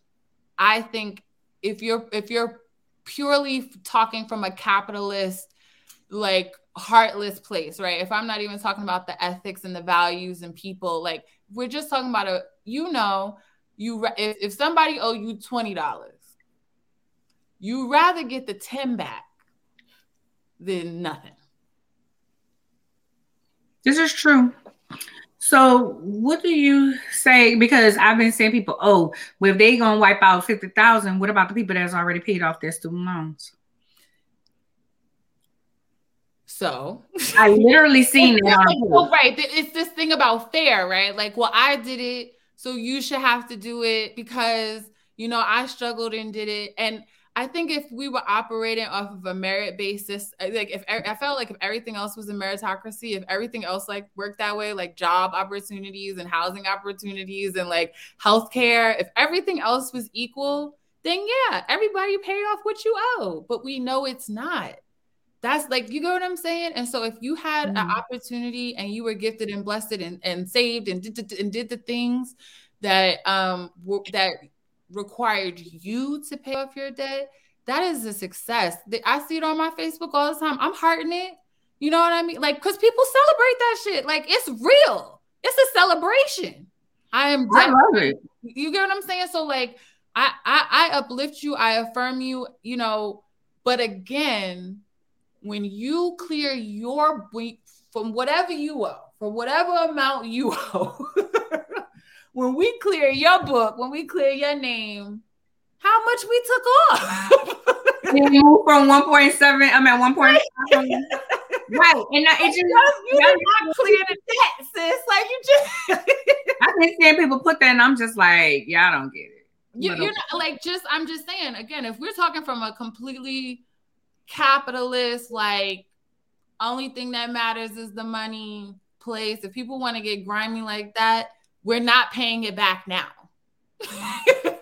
i think if you're if you're purely talking from a capitalist, like heartless place, right? If I'm not even talking about the ethics and the values and people, like we're just talking about a, you know, you if, if somebody owe you twenty dollars, you rather get the ten back than nothing. This is true. So what do you say? Because I've been seeing people, oh, well, if they gonna wipe out fifty thousand, what about the people that's already paid off their student loans? So I literally seen it. Like, right. It's this thing about fair, right? Like, well, I did it, so you should have to do it because you know I struggled and did it. And I think if we were operating off of a merit basis, like if I felt like if everything else was a meritocracy, if everything else like worked that way, like job opportunities and housing opportunities and like healthcare, if everything else was equal, then yeah, everybody pay off what you owe. But we know it's not. That's like you know what I'm saying. And so if you had mm-hmm. an opportunity and you were gifted and blessed and, and saved and did the, and did the things that um that required you to pay off your debt, that is a success. I see it on my Facebook all the time. I'm hearting it. You know what I mean? Like, because people celebrate that shit. Like, it's real. It's a celebration. I am. I love it. You get what I'm saying? So, like, I, I I uplift you. I affirm you. You know, but again, when you clear your from whatever you owe, from whatever amount you owe. When we clear your book, when we clear your name, how much we took off. you from 1.7, I mean 1.5. right. And it just you did not clear the debt, sis. Like you just I've been seeing people put that and I'm just like, yeah, I don't get it. You, are not like just I'm just saying again, if we're talking from a completely capitalist, like only thing that matters is the money place. If people want to get grimy like that, we're not paying it back now.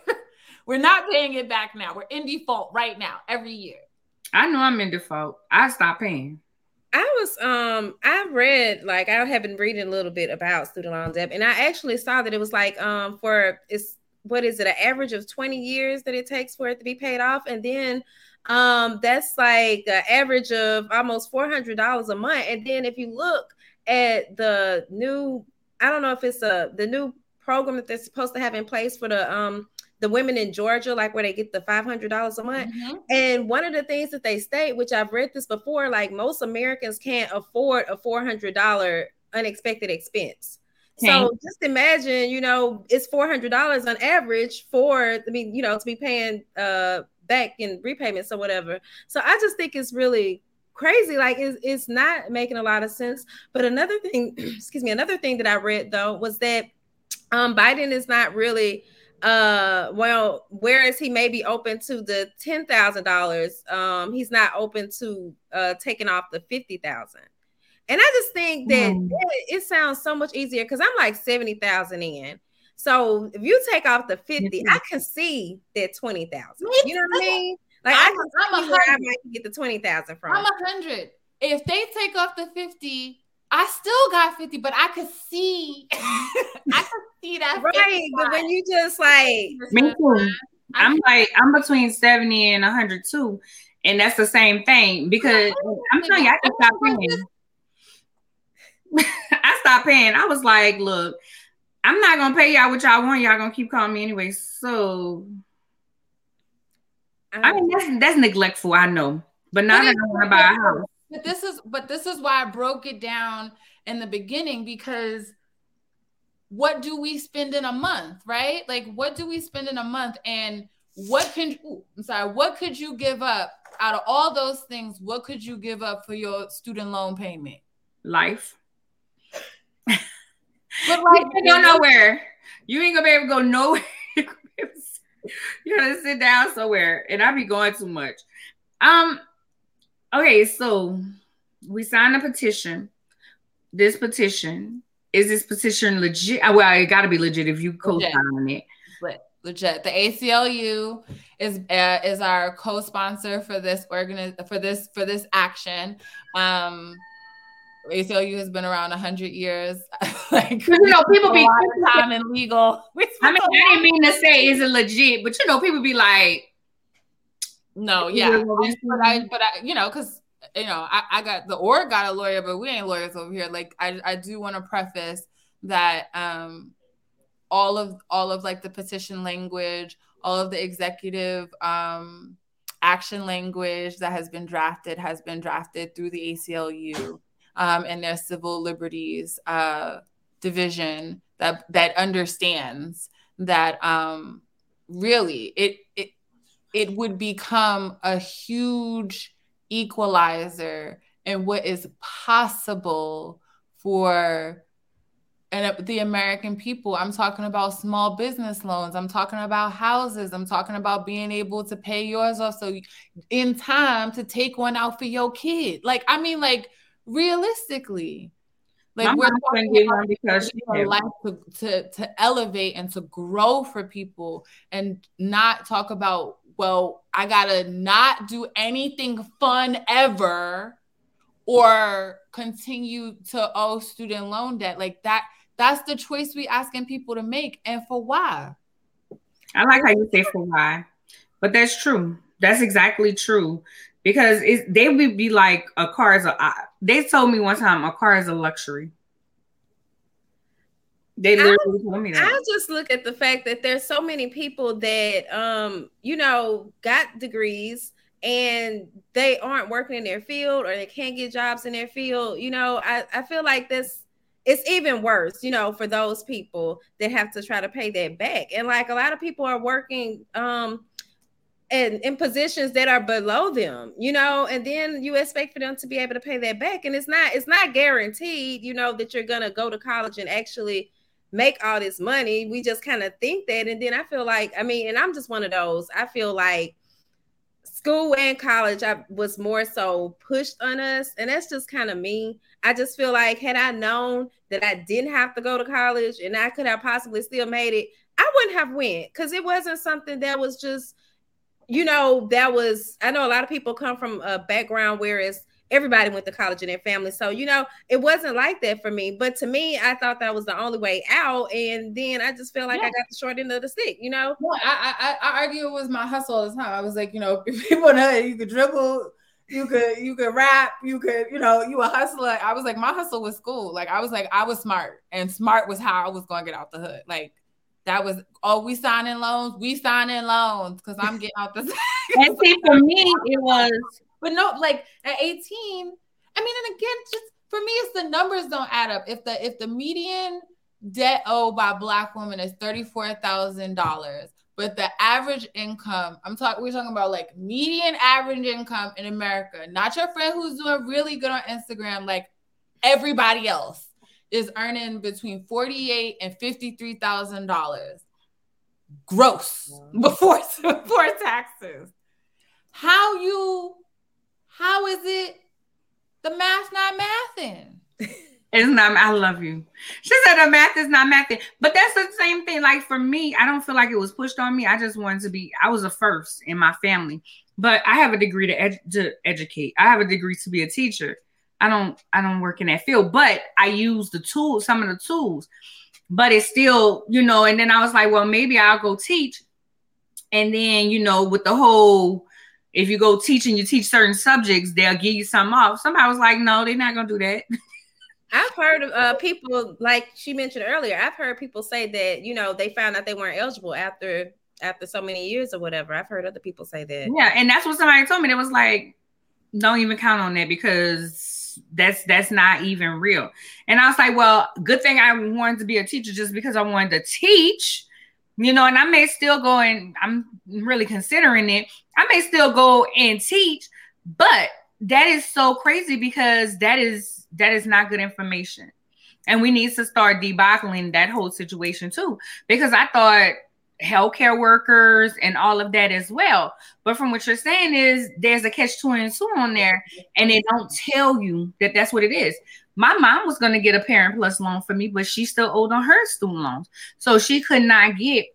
we're not paying it back now. We're in default right now every year. I know I'm in default. I stopped paying. I was um I read like I have been reading a little bit about student loan debt and I actually saw that it was like um for it's what is it an average of 20 years that it takes for it to be paid off and then um that's like an average of almost $400 a month and then if you look at the new I don't know if it's a the new program that they're supposed to have in place for the um the women in Georgia, like where they get the five hundred dollars a month. Mm-hmm. And one of the things that they state, which I've read this before, like most Americans can't afford a four hundred dollar unexpected expense. Okay. So just imagine, you know, it's four hundred dollars on average for I mean, you know, to be paying uh back in repayments or whatever. So I just think it's really crazy. Like it's, it's not making a lot of sense. But another thing, excuse me, another thing that I read though was that um, Biden is not really uh well whereas he may be open to the ten thousand dollars um he's not open to uh taking off the fifty thousand and i just think that mm. it, it, sounds so much easier because i'm like 70,000 in so if you take off the 50 mm-hmm. i can see that 20,000 you know what i mean like I'm, I can I'm where I might get the twenty thousand from. I'm a hundred. If they take off the fifty, I still got fifty, but I could see, I could see that. Right, but when you just like me too. I'm like I'm between seventy and hundred too, and that's the same thing because I'm telling you, I can stop paying. I stopped paying. I was like, look, I'm not gonna pay y'all what y'all want. Y'all gonna keep calling me anyway. So I mean, um, that's that's neglectful. I know, but now that I want to buy a house. But this is but this is why I broke it down in the beginning because what do we spend in a month, right? Like what do we spend in a month, and what can ooh, I'm sorry, what could you give up out of all those things? What could you give up for your student loan payment? Life. but like you don't know where. You ain't gonna be able to go nowhere. you gotta sit down somewhere, and I be going too much. Um, okay, so we signed a petition. This petition is this petition legit? Uh, well, it got to be legit if you co-sign it. legit. The ACLU is uh, is our co-sponsor for this organi- for this for this action. Um, ACLU has been around hundred years. like you know, people be time in legal. I mean, I didn't mean to say is it legit, but you know, people be like, no, yeah, but I, but I, you know, because you know, I, I got the org got a lawyer, but we ain't lawyers over here. Like, I, I do want to preface that um, all of all of like the petition language, all of the executive um action language that has been drafted has been drafted through the ACLU um, and their civil liberties uh, division that that understands that um, really it it it would become a huge equalizer in what is possible for and the American people. I'm talking about small business loans. I'm talking about houses. I'm talking about being able to pay yours off so in time to take one out for your kid. Like, I mean, like realistically, like we're talking about because life to, to to elevate and to grow for people and not talk about well, I gotta not do anything fun ever or continue to owe student loan debt. Like that that's the choice we asking people to make. And for why? I like how you say for why, but that's true. That's exactly true. Because it, they would be like a car is a. They told me one time a car is a luxury. They literally I, told me that. I just look at the fact that there's so many people that um, you know, got degrees and they aren't working in their field or they can't get jobs in their field. You know, I, I feel like this it's even worse, you know, for those people that have to try to pay that back. And like a lot of people are working um in, in positions that are below them, you know, and then you expect for them to be able to pay that back. And it's not it's not guaranteed, you know, that you're gonna go to college and actually make all this money. We just kind of think that. And then I feel like, I mean, and I'm just one of those, I feel like school and college I was more so pushed on us and that's just kind of me i just feel like had i known that i didn't have to go to college and i could have possibly still made it i wouldn't have went because it wasn't something that was just you know that was i know a lot of people come from a background where it's everybody went to college in their family. So, you know, it wasn't like that for me. But to me, I thought that was the only way out. And then I just feel like yeah. I got the short end of the stick, you know? Well, I, I, I argue it was my hustle all the time. I was like, you know, if people know you could dribble, you could you could rap, you could, you know, you a hustler. I was like, my hustle was school. Like I was like, I was smart. And smart was how I was gonna get out the hood. Like that was oh, we signing loans, we signing loans because I'm getting out the and see for me it was but no, like at 18, I mean, and again, just for me, it's the numbers don't add up. If the if the median debt owed by black women is $34,000, but the average income, I'm talking, we're talking about like median average income in America, not your friend who's doing really good on Instagram, like everybody else is earning between 48 and $53,000 gross before before taxes. How you how is it the math not mathing? It's not. I love you. She said the math is not mathing, but that's the same thing. Like for me, I don't feel like it was pushed on me. I just wanted to be. I was a first in my family, but I have a degree to, ed- to educate. I have a degree to be a teacher. I don't. I don't work in that field, but I use the tools, some of the tools. But it's still, you know. And then I was like, well, maybe I'll go teach. And then, you know, with the whole if you go teach and you teach certain subjects, they'll give you some off. Somebody was like, no, they're not gonna do that. I've heard of uh, people like she mentioned earlier. I've heard people say that you know they found out they weren't eligible after after so many years or whatever. I've heard other people say that. Yeah, and that's what somebody told me. It was like, don't even count on that because that's that's not even real. And I was like, well, good thing I wanted to be a teacher just because I wanted to teach you know, and I may still go and I'm really considering it. I may still go and teach, but that is so crazy because that is that is not good information. And we need to start debuckling that whole situation too. Because I thought healthcare workers and all of that as well. But from what you're saying is there's a catch 22 on there and they don't tell you that that's what it is. My mom was going to get a parent plus loan for me, but she still owed on her student loans. So she could not get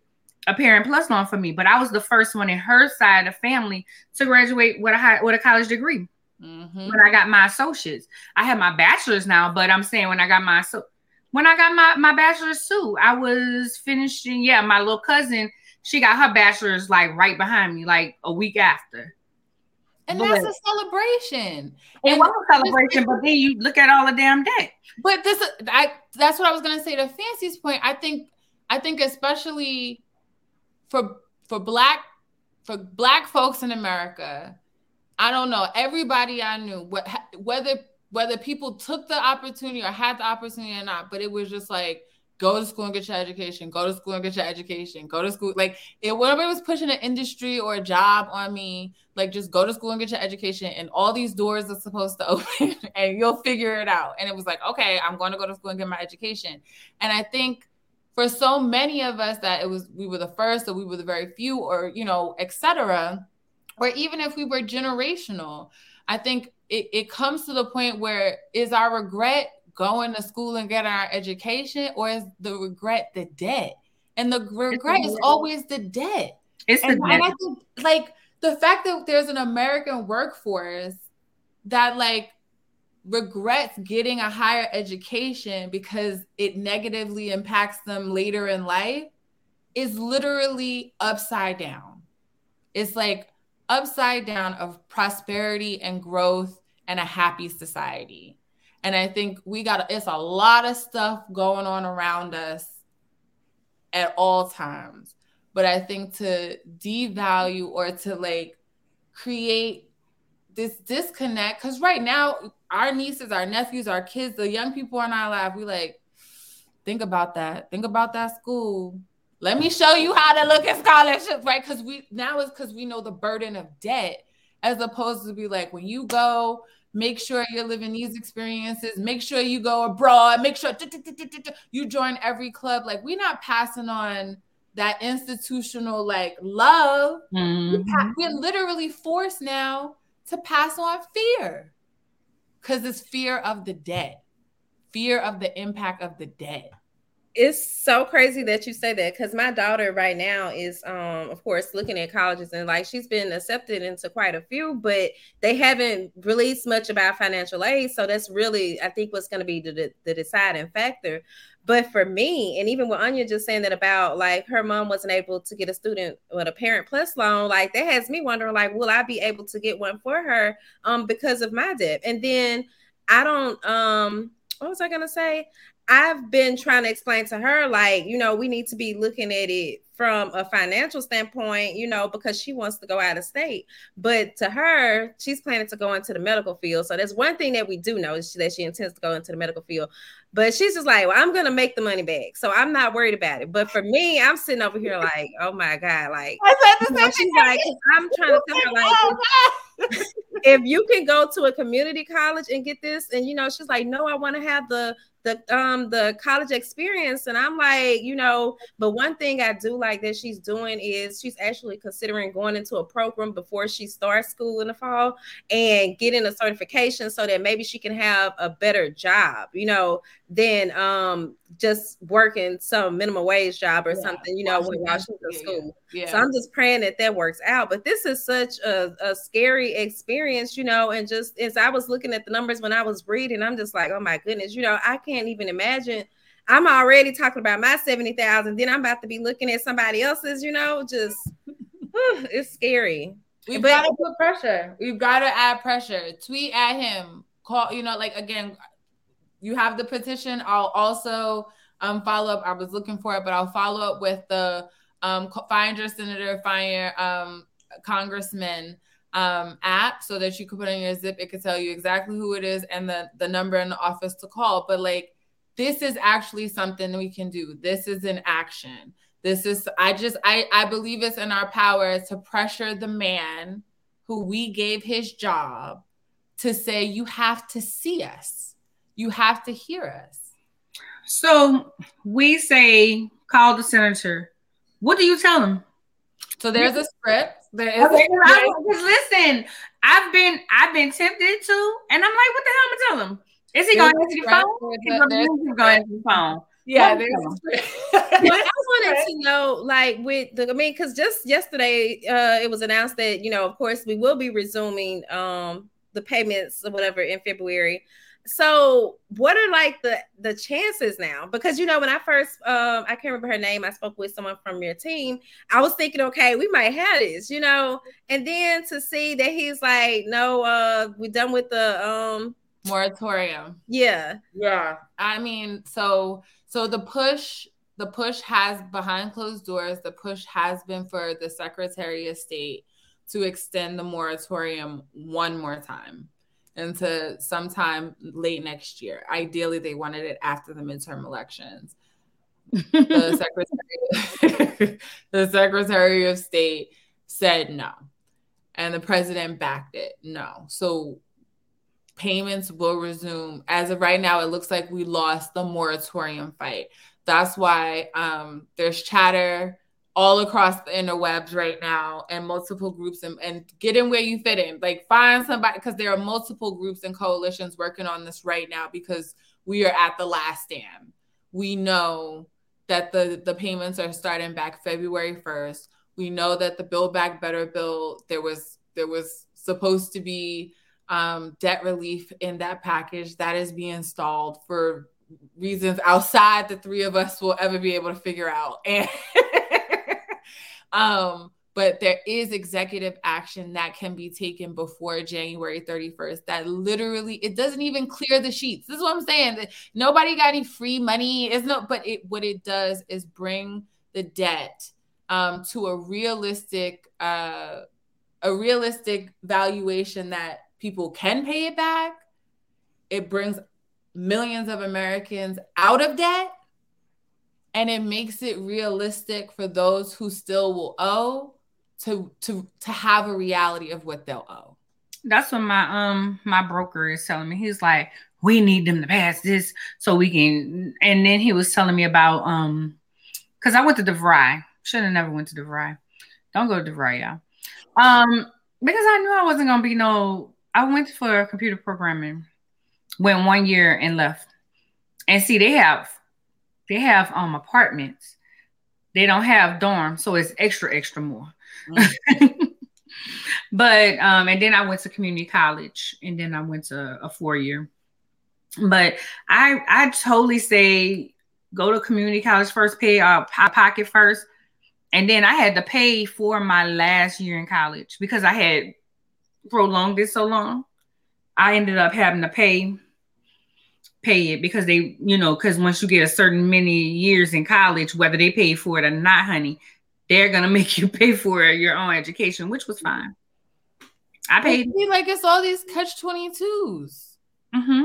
a parent plus loan for me. But I was the first one in her side of family to graduate with a high, with a college degree. Mm-hmm. When I got my associates, I have my bachelor's now, but I'm saying when I got my so when I got my my bachelor's too, I was finishing. Yeah, my little cousin, she got her bachelor's like right behind me, like a week after. And but, that's a celebration. It and was a celebration, but then you look at all the damn debt. But this, I that's what I was gonna say. To Fancy's point, I think, I think especially for for black for black folks in America, I don't know. Everybody I knew, what, whether whether people took the opportunity or had the opportunity or not, but it was just like go to school and get your education, go to school and get your education, go to school. Like it whenever it was pushing an industry or a job on me, like just go to school and get your education, and all these doors are supposed to open and you'll figure it out. And it was like, okay, I'm going to go to school and get my education. And I think for so many of us that it was we were the first or we were the very few or you know, etc. Or even if we were generational, I think it, it comes to the point where is our regret going to school and getting our education, or is the regret the debt? And the regret is always the debt. It's and, the debt. I think like the fact that there's an American workforce that like regrets getting a higher education because it negatively impacts them later in life is literally upside down. It's like upside down of prosperity and growth and a happy society. And I think we got it's a lot of stuff going on around us at all times. But I think to devalue or to like create this disconnect, because right now, our nieces, our nephews, our kids, the young people in our life, we like, think about that. Think about that school. Let me show you how to look at scholarships, right? Because we now is because we know the burden of debt, as opposed to be like when you go make sure you're living these experiences make sure you go abroad make sure you join every club like we're not passing on that institutional like love mm-hmm. we're literally forced now to pass on fear because it's fear of the debt fear of the impact of the debt it's so crazy that you say that because my daughter right now is um of course looking at colleges and like she's been accepted into quite a few but they haven't released much about financial aid so that's really i think what's going to be the, the deciding factor but for me and even with Arnya just saying that about like her mom wasn't able to get a student with a parent plus loan like that has me wondering like will i be able to get one for her um because of my debt and then i don't um what was I gonna say? I've been trying to explain to her, like, you know, we need to be looking at it from a financial standpoint, you know, because she wants to go out of state. But to her, she's planning to go into the medical field. So that's one thing that we do know is that she intends to go into the medical field. But she's just like, well, I'm gonna make the money back. So I'm not worried about it. But for me, I'm sitting over here like, oh my God, like you know, she's like, I'm trying to tell her like if you can go to a community college and get this, and you know, she's like, no, I want to have the the um the college experience and i'm like you know but one thing i do like that she's doing is she's actually considering going into a program before she starts school in the fall and getting a certification so that maybe she can have a better job you know than um just working some minimum wage job or yeah. something, you know, when while she's in school. Yeah. So I'm just praying that that works out. But this is such a, a scary experience, you know, and just as I was looking at the numbers when I was reading, I'm just like, oh my goodness, you know, I can't even imagine. I'm already talking about my 70,000, then I'm about to be looking at somebody else's, you know, just whew, it's scary. We've got to put pressure. We've got to add pressure. Tweet at him. Call, you know, like again, you have the petition. I'll also um, follow up. I was looking for it, but I'll follow up with the um, find your senator, find your um, congressman um, app so that you can put on your zip. It could tell you exactly who it is and the the number in the office to call. But like this is actually something we can do. This is an action. This is I just I I believe it's in our power to pressure the man who we gave his job to say you have to see us you have to hear us. So we say call the senator. What do you tell them? So there's a script. There is okay, because listen, I've been I've been tempted to, and I'm like, what the hell am I tell him? Is he going to answer the phone? He's going to answer the phone. Yeah, there's I wanted to know, like, with the, I mean, because just yesterday, uh, it was announced that you know, of course, we will be resuming um the payments or whatever in February so what are like the the chances now? Because you know when i first um i can't remember her name i spoke with someone from your team i was thinking okay we might have this you know? And then to see that he's like no uh we're done with the um moratorium. Yeah. Yeah. I mean so so the push the push has behind closed doors the push has been for the secretary of state to extend the moratorium one more time into sometime late next year. Ideally, they wanted it after the midterm elections. the secretary, the secretary of state said no, and the president backed it. No, so payments will resume. As of right now, it looks like we lost the moratorium fight. That's why um, there's chatter all across the interwebs right now and multiple groups and, and get in where you fit in. Like find somebody because there are multiple groups and coalitions working on this right now because we are at the last stand. We know that the, the payments are starting back February 1st. We know that the Build Back Better bill, there was there was supposed to be um, debt relief in that package that is being stalled for reasons outside the three of us will ever be able to figure out. And um, but there is executive action that can be taken before January 31st that literally it doesn't even clear the sheets. This is what I'm saying. Nobody got any free money. It's no, but it what it does is bring the debt um, to a realistic uh, a realistic valuation that people can pay it back. It brings millions of Americans out of debt and it makes it realistic for those who still will owe to to to have a reality of what they'll owe. That's what my um my broker is telling me. He's like, we need them to pass this so we can. And then he was telling me about um because I went to DeVry. Should have never went to DeVry. Don't go to DeVry, y'all. Um, because I knew I wasn't gonna be no. I went for computer programming, went one year and left. And see, they have they have um apartments. They don't have dorms, so it's extra, extra more. Mm. but um, and then I went to community college, and then I went to a four year. But I I totally say go to community college first, pay uh pocket first, and then I had to pay for my last year in college because I had prolonged it so long. I ended up having to pay pay it because they, you know, because once you get a certain many years in college, whether they pay for it or not, honey, they're gonna make you pay for your own education, which was fine. I paid I like it's all these catch 22s. Mm-hmm.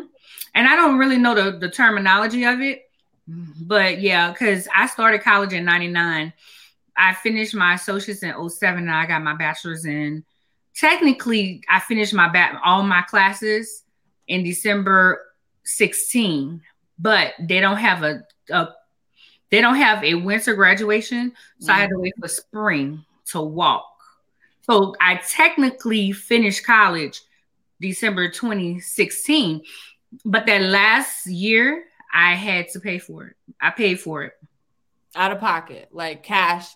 And I don't really know the, the terminology of it, but yeah, because I started college in 99. I finished my associates in 07 and I got my bachelor's in technically I finished my back all my classes in December 16, but they don't have a, a they don't have a winter graduation, so mm-hmm. I had to wait for spring to walk. So I technically finished college December 2016, but that last year I had to pay for it. I paid for it out of pocket, like cash,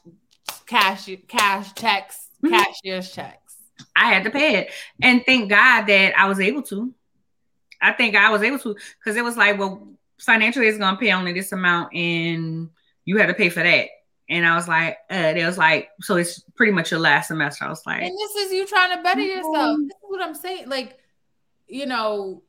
cash, cash checks, mm-hmm. cashier's checks. I had to pay it, and thank God that I was able to. I think I was able to because it was like, well, financial is gonna pay only this amount, and you had to pay for that. And I was like, uh, it was like, so it's pretty much your last semester. I was like, and this is you trying to better yourself. This is what I'm saying. Like, you know,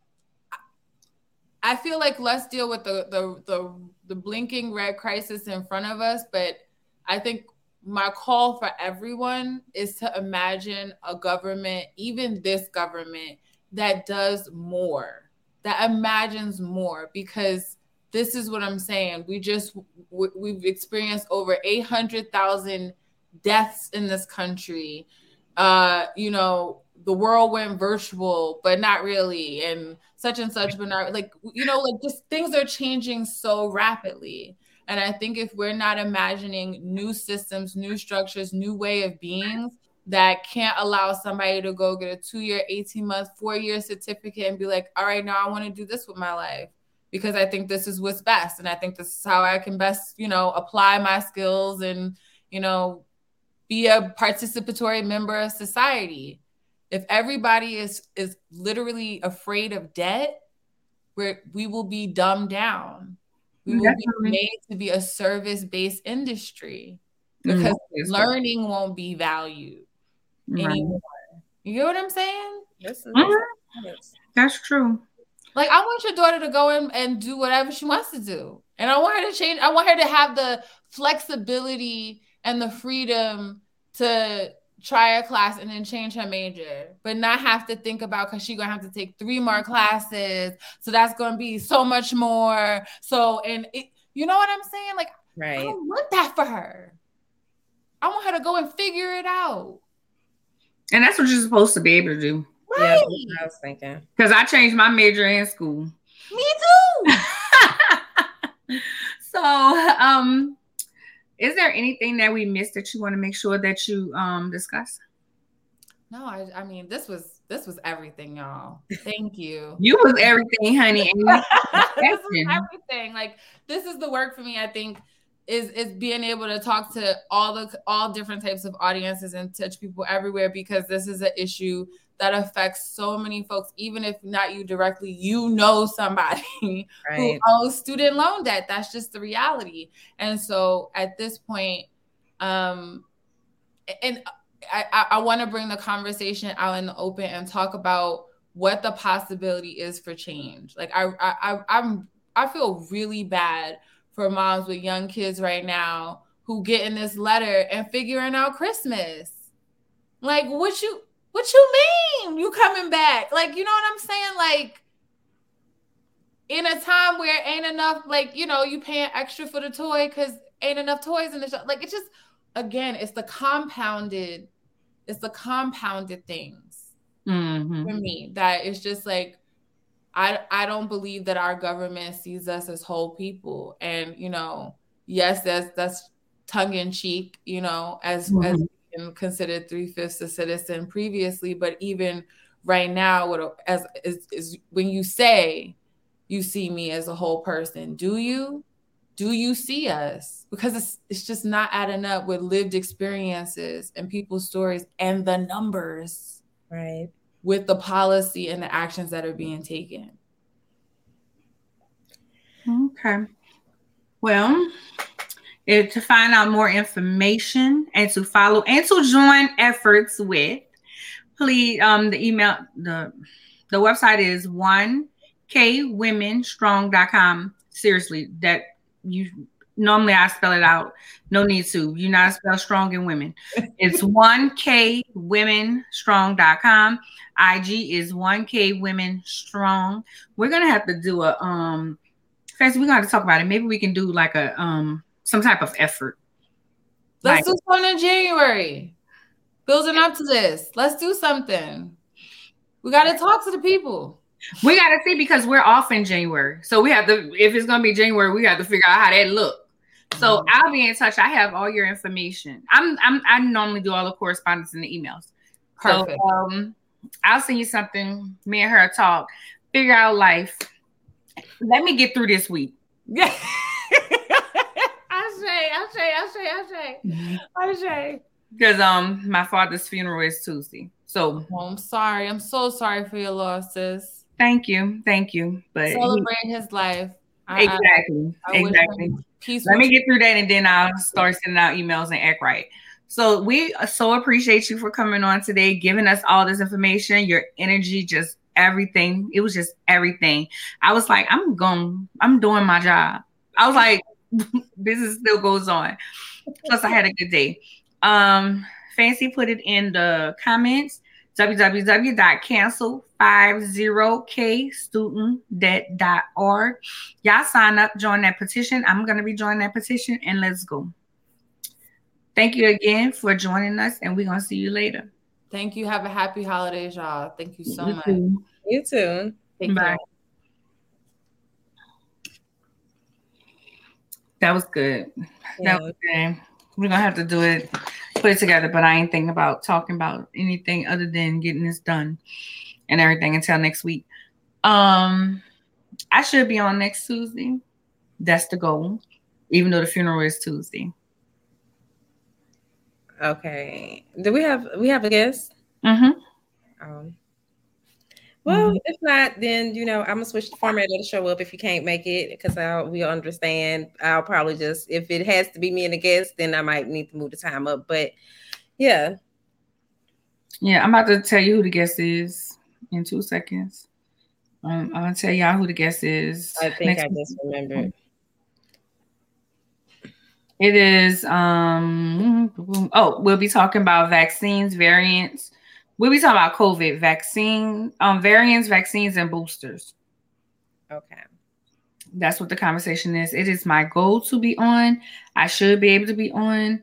I feel like let's deal with the the the, the blinking red crisis in front of us, but I think my call for everyone is to imagine a government, even this government, that does more, that imagines more, because this is what I'm saying. We just we've experienced over 800,000 deaths in this country. Uh, you know, the world went virtual, but not really, and such and such, but not like you know, like just things are changing so rapidly. And I think if we're not imagining new systems, new structures, new way of beings, that can't allow somebody to go get a two year, 18 month, four year certificate and be like, all right, now I want to do this with my life because I think this is what's best. And I think this is how I can best, you know, apply my skills and, you know, be a participatory member of society. If everybody is is literally afraid of debt, where we will be dumbed down. We will Definitely. be made to be a service-based industry because mm-hmm. learning won't be valued anymore. You get what I'm saying? Yes, mm-hmm. That's true. Like I want your daughter to go in and do whatever she wants to do. And I want her to change. I want her to have the flexibility and the freedom to try a class and then change her major, but not have to think about because she's gonna have to take three more classes. So that's gonna be so much more. So and it, you know what I'm saying? Like Right. I don't want that for her. I want her to go and figure it out. And that's what you're supposed to be able to do. Yeah, Right. that's what I was thinking. Because I changed my major in school. Me too. so, um, is there anything that we missed that you want to make sure that you um discuss? No, I, I mean this was this was everything, y'all. Thank you. You was everything, honey. This is everything. Like this is the work for me. I think is is being able to talk to all the all different types of audiences and touch people everywhere because this is an issue that affects so many folks. Even if not you directly, you know somebody who Right. owes student loan debt. That's just the reality. And so at this point, um, and I, I, I want to bring the conversation out in the open and talk about what the possibility is for change. Like I, I, I I'm I feel really bad for moms with young kids right now who get in this letter and figuring out Christmas. Like what you what you mean you coming back? Like you know what I'm saying? Like in a time where ain't enough, like you know, you paying extra for the toy because ain't enough toys in the shop. Like it's just again, it's the compounded, it's the compounded things Mhm. for me that it's just like I I don't believe that our government sees us as whole people. And you know, yes, that's that's tongue in cheek, you know, as Mhm. as considered three fifths a citizen previously, but even right now, what as is, is when you say you see me as a whole person, do you? Do you see us? Because it's it's just not adding up with lived experiences and people's stories and the numbers Right. With the policy and the actions that are being taken. Okay. Well, if, to find out more information and to follow and to join efforts with, please um the email the the website is one kwomenstrong.com. Seriously, that you normally I spell it out. No need to. You not spell strong in women. It's one kwomenstrong.com. IG is one k women strong. We're gonna have to do a um Fancy, we're gonna have to talk about it. Maybe we can do like a um some type of effort. Let's Right. do something in January. Building up to this. Let's do something. We got to talk to the people. We gotta see because we're off in January. So we have to if it's gonna be January, we have to figure out how that look. So I'll be in touch. I have all your information. I'm I'm I normally do all the correspondence and the emails. Perfect. So um I'll send you something. Me and her talk, figure out life. Let me get through this week. Yeah. I say, I say, I say, I say, I say. Because um my father's funeral is Tuesday. So Oh, I'm sorry. I'm so sorry for your losses. thank you. Thank you. But he- Celebrate his life. I- I- exactly. I exactly. Peace. Let me get through that and then I'll start sending out emails and act right. So we so appreciate you for coming on today, giving us all this information, your energy, just everything. It was just everything. I was like, I'm going, I'm doing my job. I was like, business still goes on. Plus, I had a good day. Um, Fancy put it in the comments www.cancel50kstudentdebt.org. Y'all sign up, join that petition. I'm going to be joining that petition and let's go. Thank you again for joining us, and we're going to see you later. Thank you. Have a happy holidays, y'all. Thank you so You much. too. You too. Take Bye. care. That was good. Yeah. That was good. We're gonna have to do it, put it together, but I ain't thinking about talking about anything other than getting this done and everything until next week. Um, I should be on next Tuesday. That's the goal, even though the funeral is Tuesday. Okay. Do we have we have a guest? Mm-hmm. Um, well, if not, then you know I'm gonna switch the format of the show up if you can't make it because I'll we understand. I'll probably just if it has to be me and a guest, then I might need to move the time up. But yeah, Yeah, I'm about to tell you who the guest is in two seconds. Um, I'm gonna tell y'all who the guest is. I think next I week. just remembered. It is um oh, we'll be talking about vaccines, variants. We'll be talking about COVID vaccine, um, variants, vaccines, and boosters. Okay. that's what the conversation is. It is my goal to be on. I should be able to be on,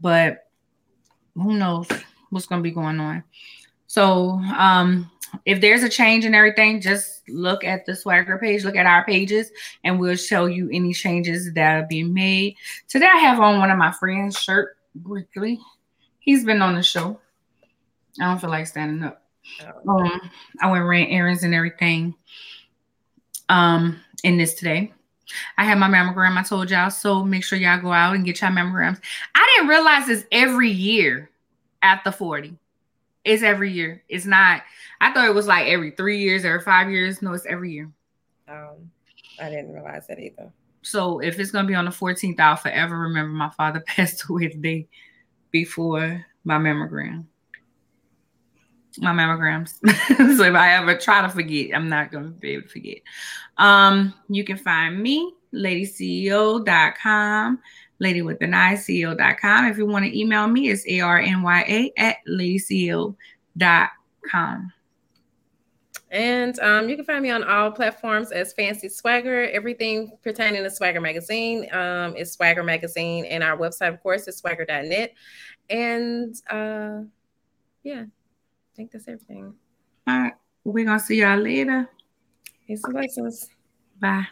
but who knows what's going to be going on. So, um, if there's a change in everything, just look at the SwagHer page, look at our pages, and we'll show you any changes that are being made. Today, I have on one of my friends' shirt, Brickley. He's been on the show. I don't feel like standing up. Oh. Um, I went ran errands and everything. Um, in this today. I had my mammogram. I told y'all, so make sure y'all go out and get your mammograms. I didn't realize it's every year at the 40. It's every year. It's not, I thought it was like every three years or five years. No, it's every year. Um, I didn't realize that either. So if it's gonna be on the 14th, I'll forever remember my father passed away the day before my mammogram. My mammograms. so if I ever try to forget, I'm not gonna be able to forget. Um, you can find me, ladiceo.com lady. If you want to email me, it's A-R-N-Y-A at ladiceo.com. And um, you can find me on all platforms as Fancy SwagHer. Everything pertaining to SwagHer Magazine um, is SwagHer Magazine. And our website, of course, is swagher.net. And uh, yeah, I think that's everything. All right. We're going to see y'all later. Peace and blessings. Bye.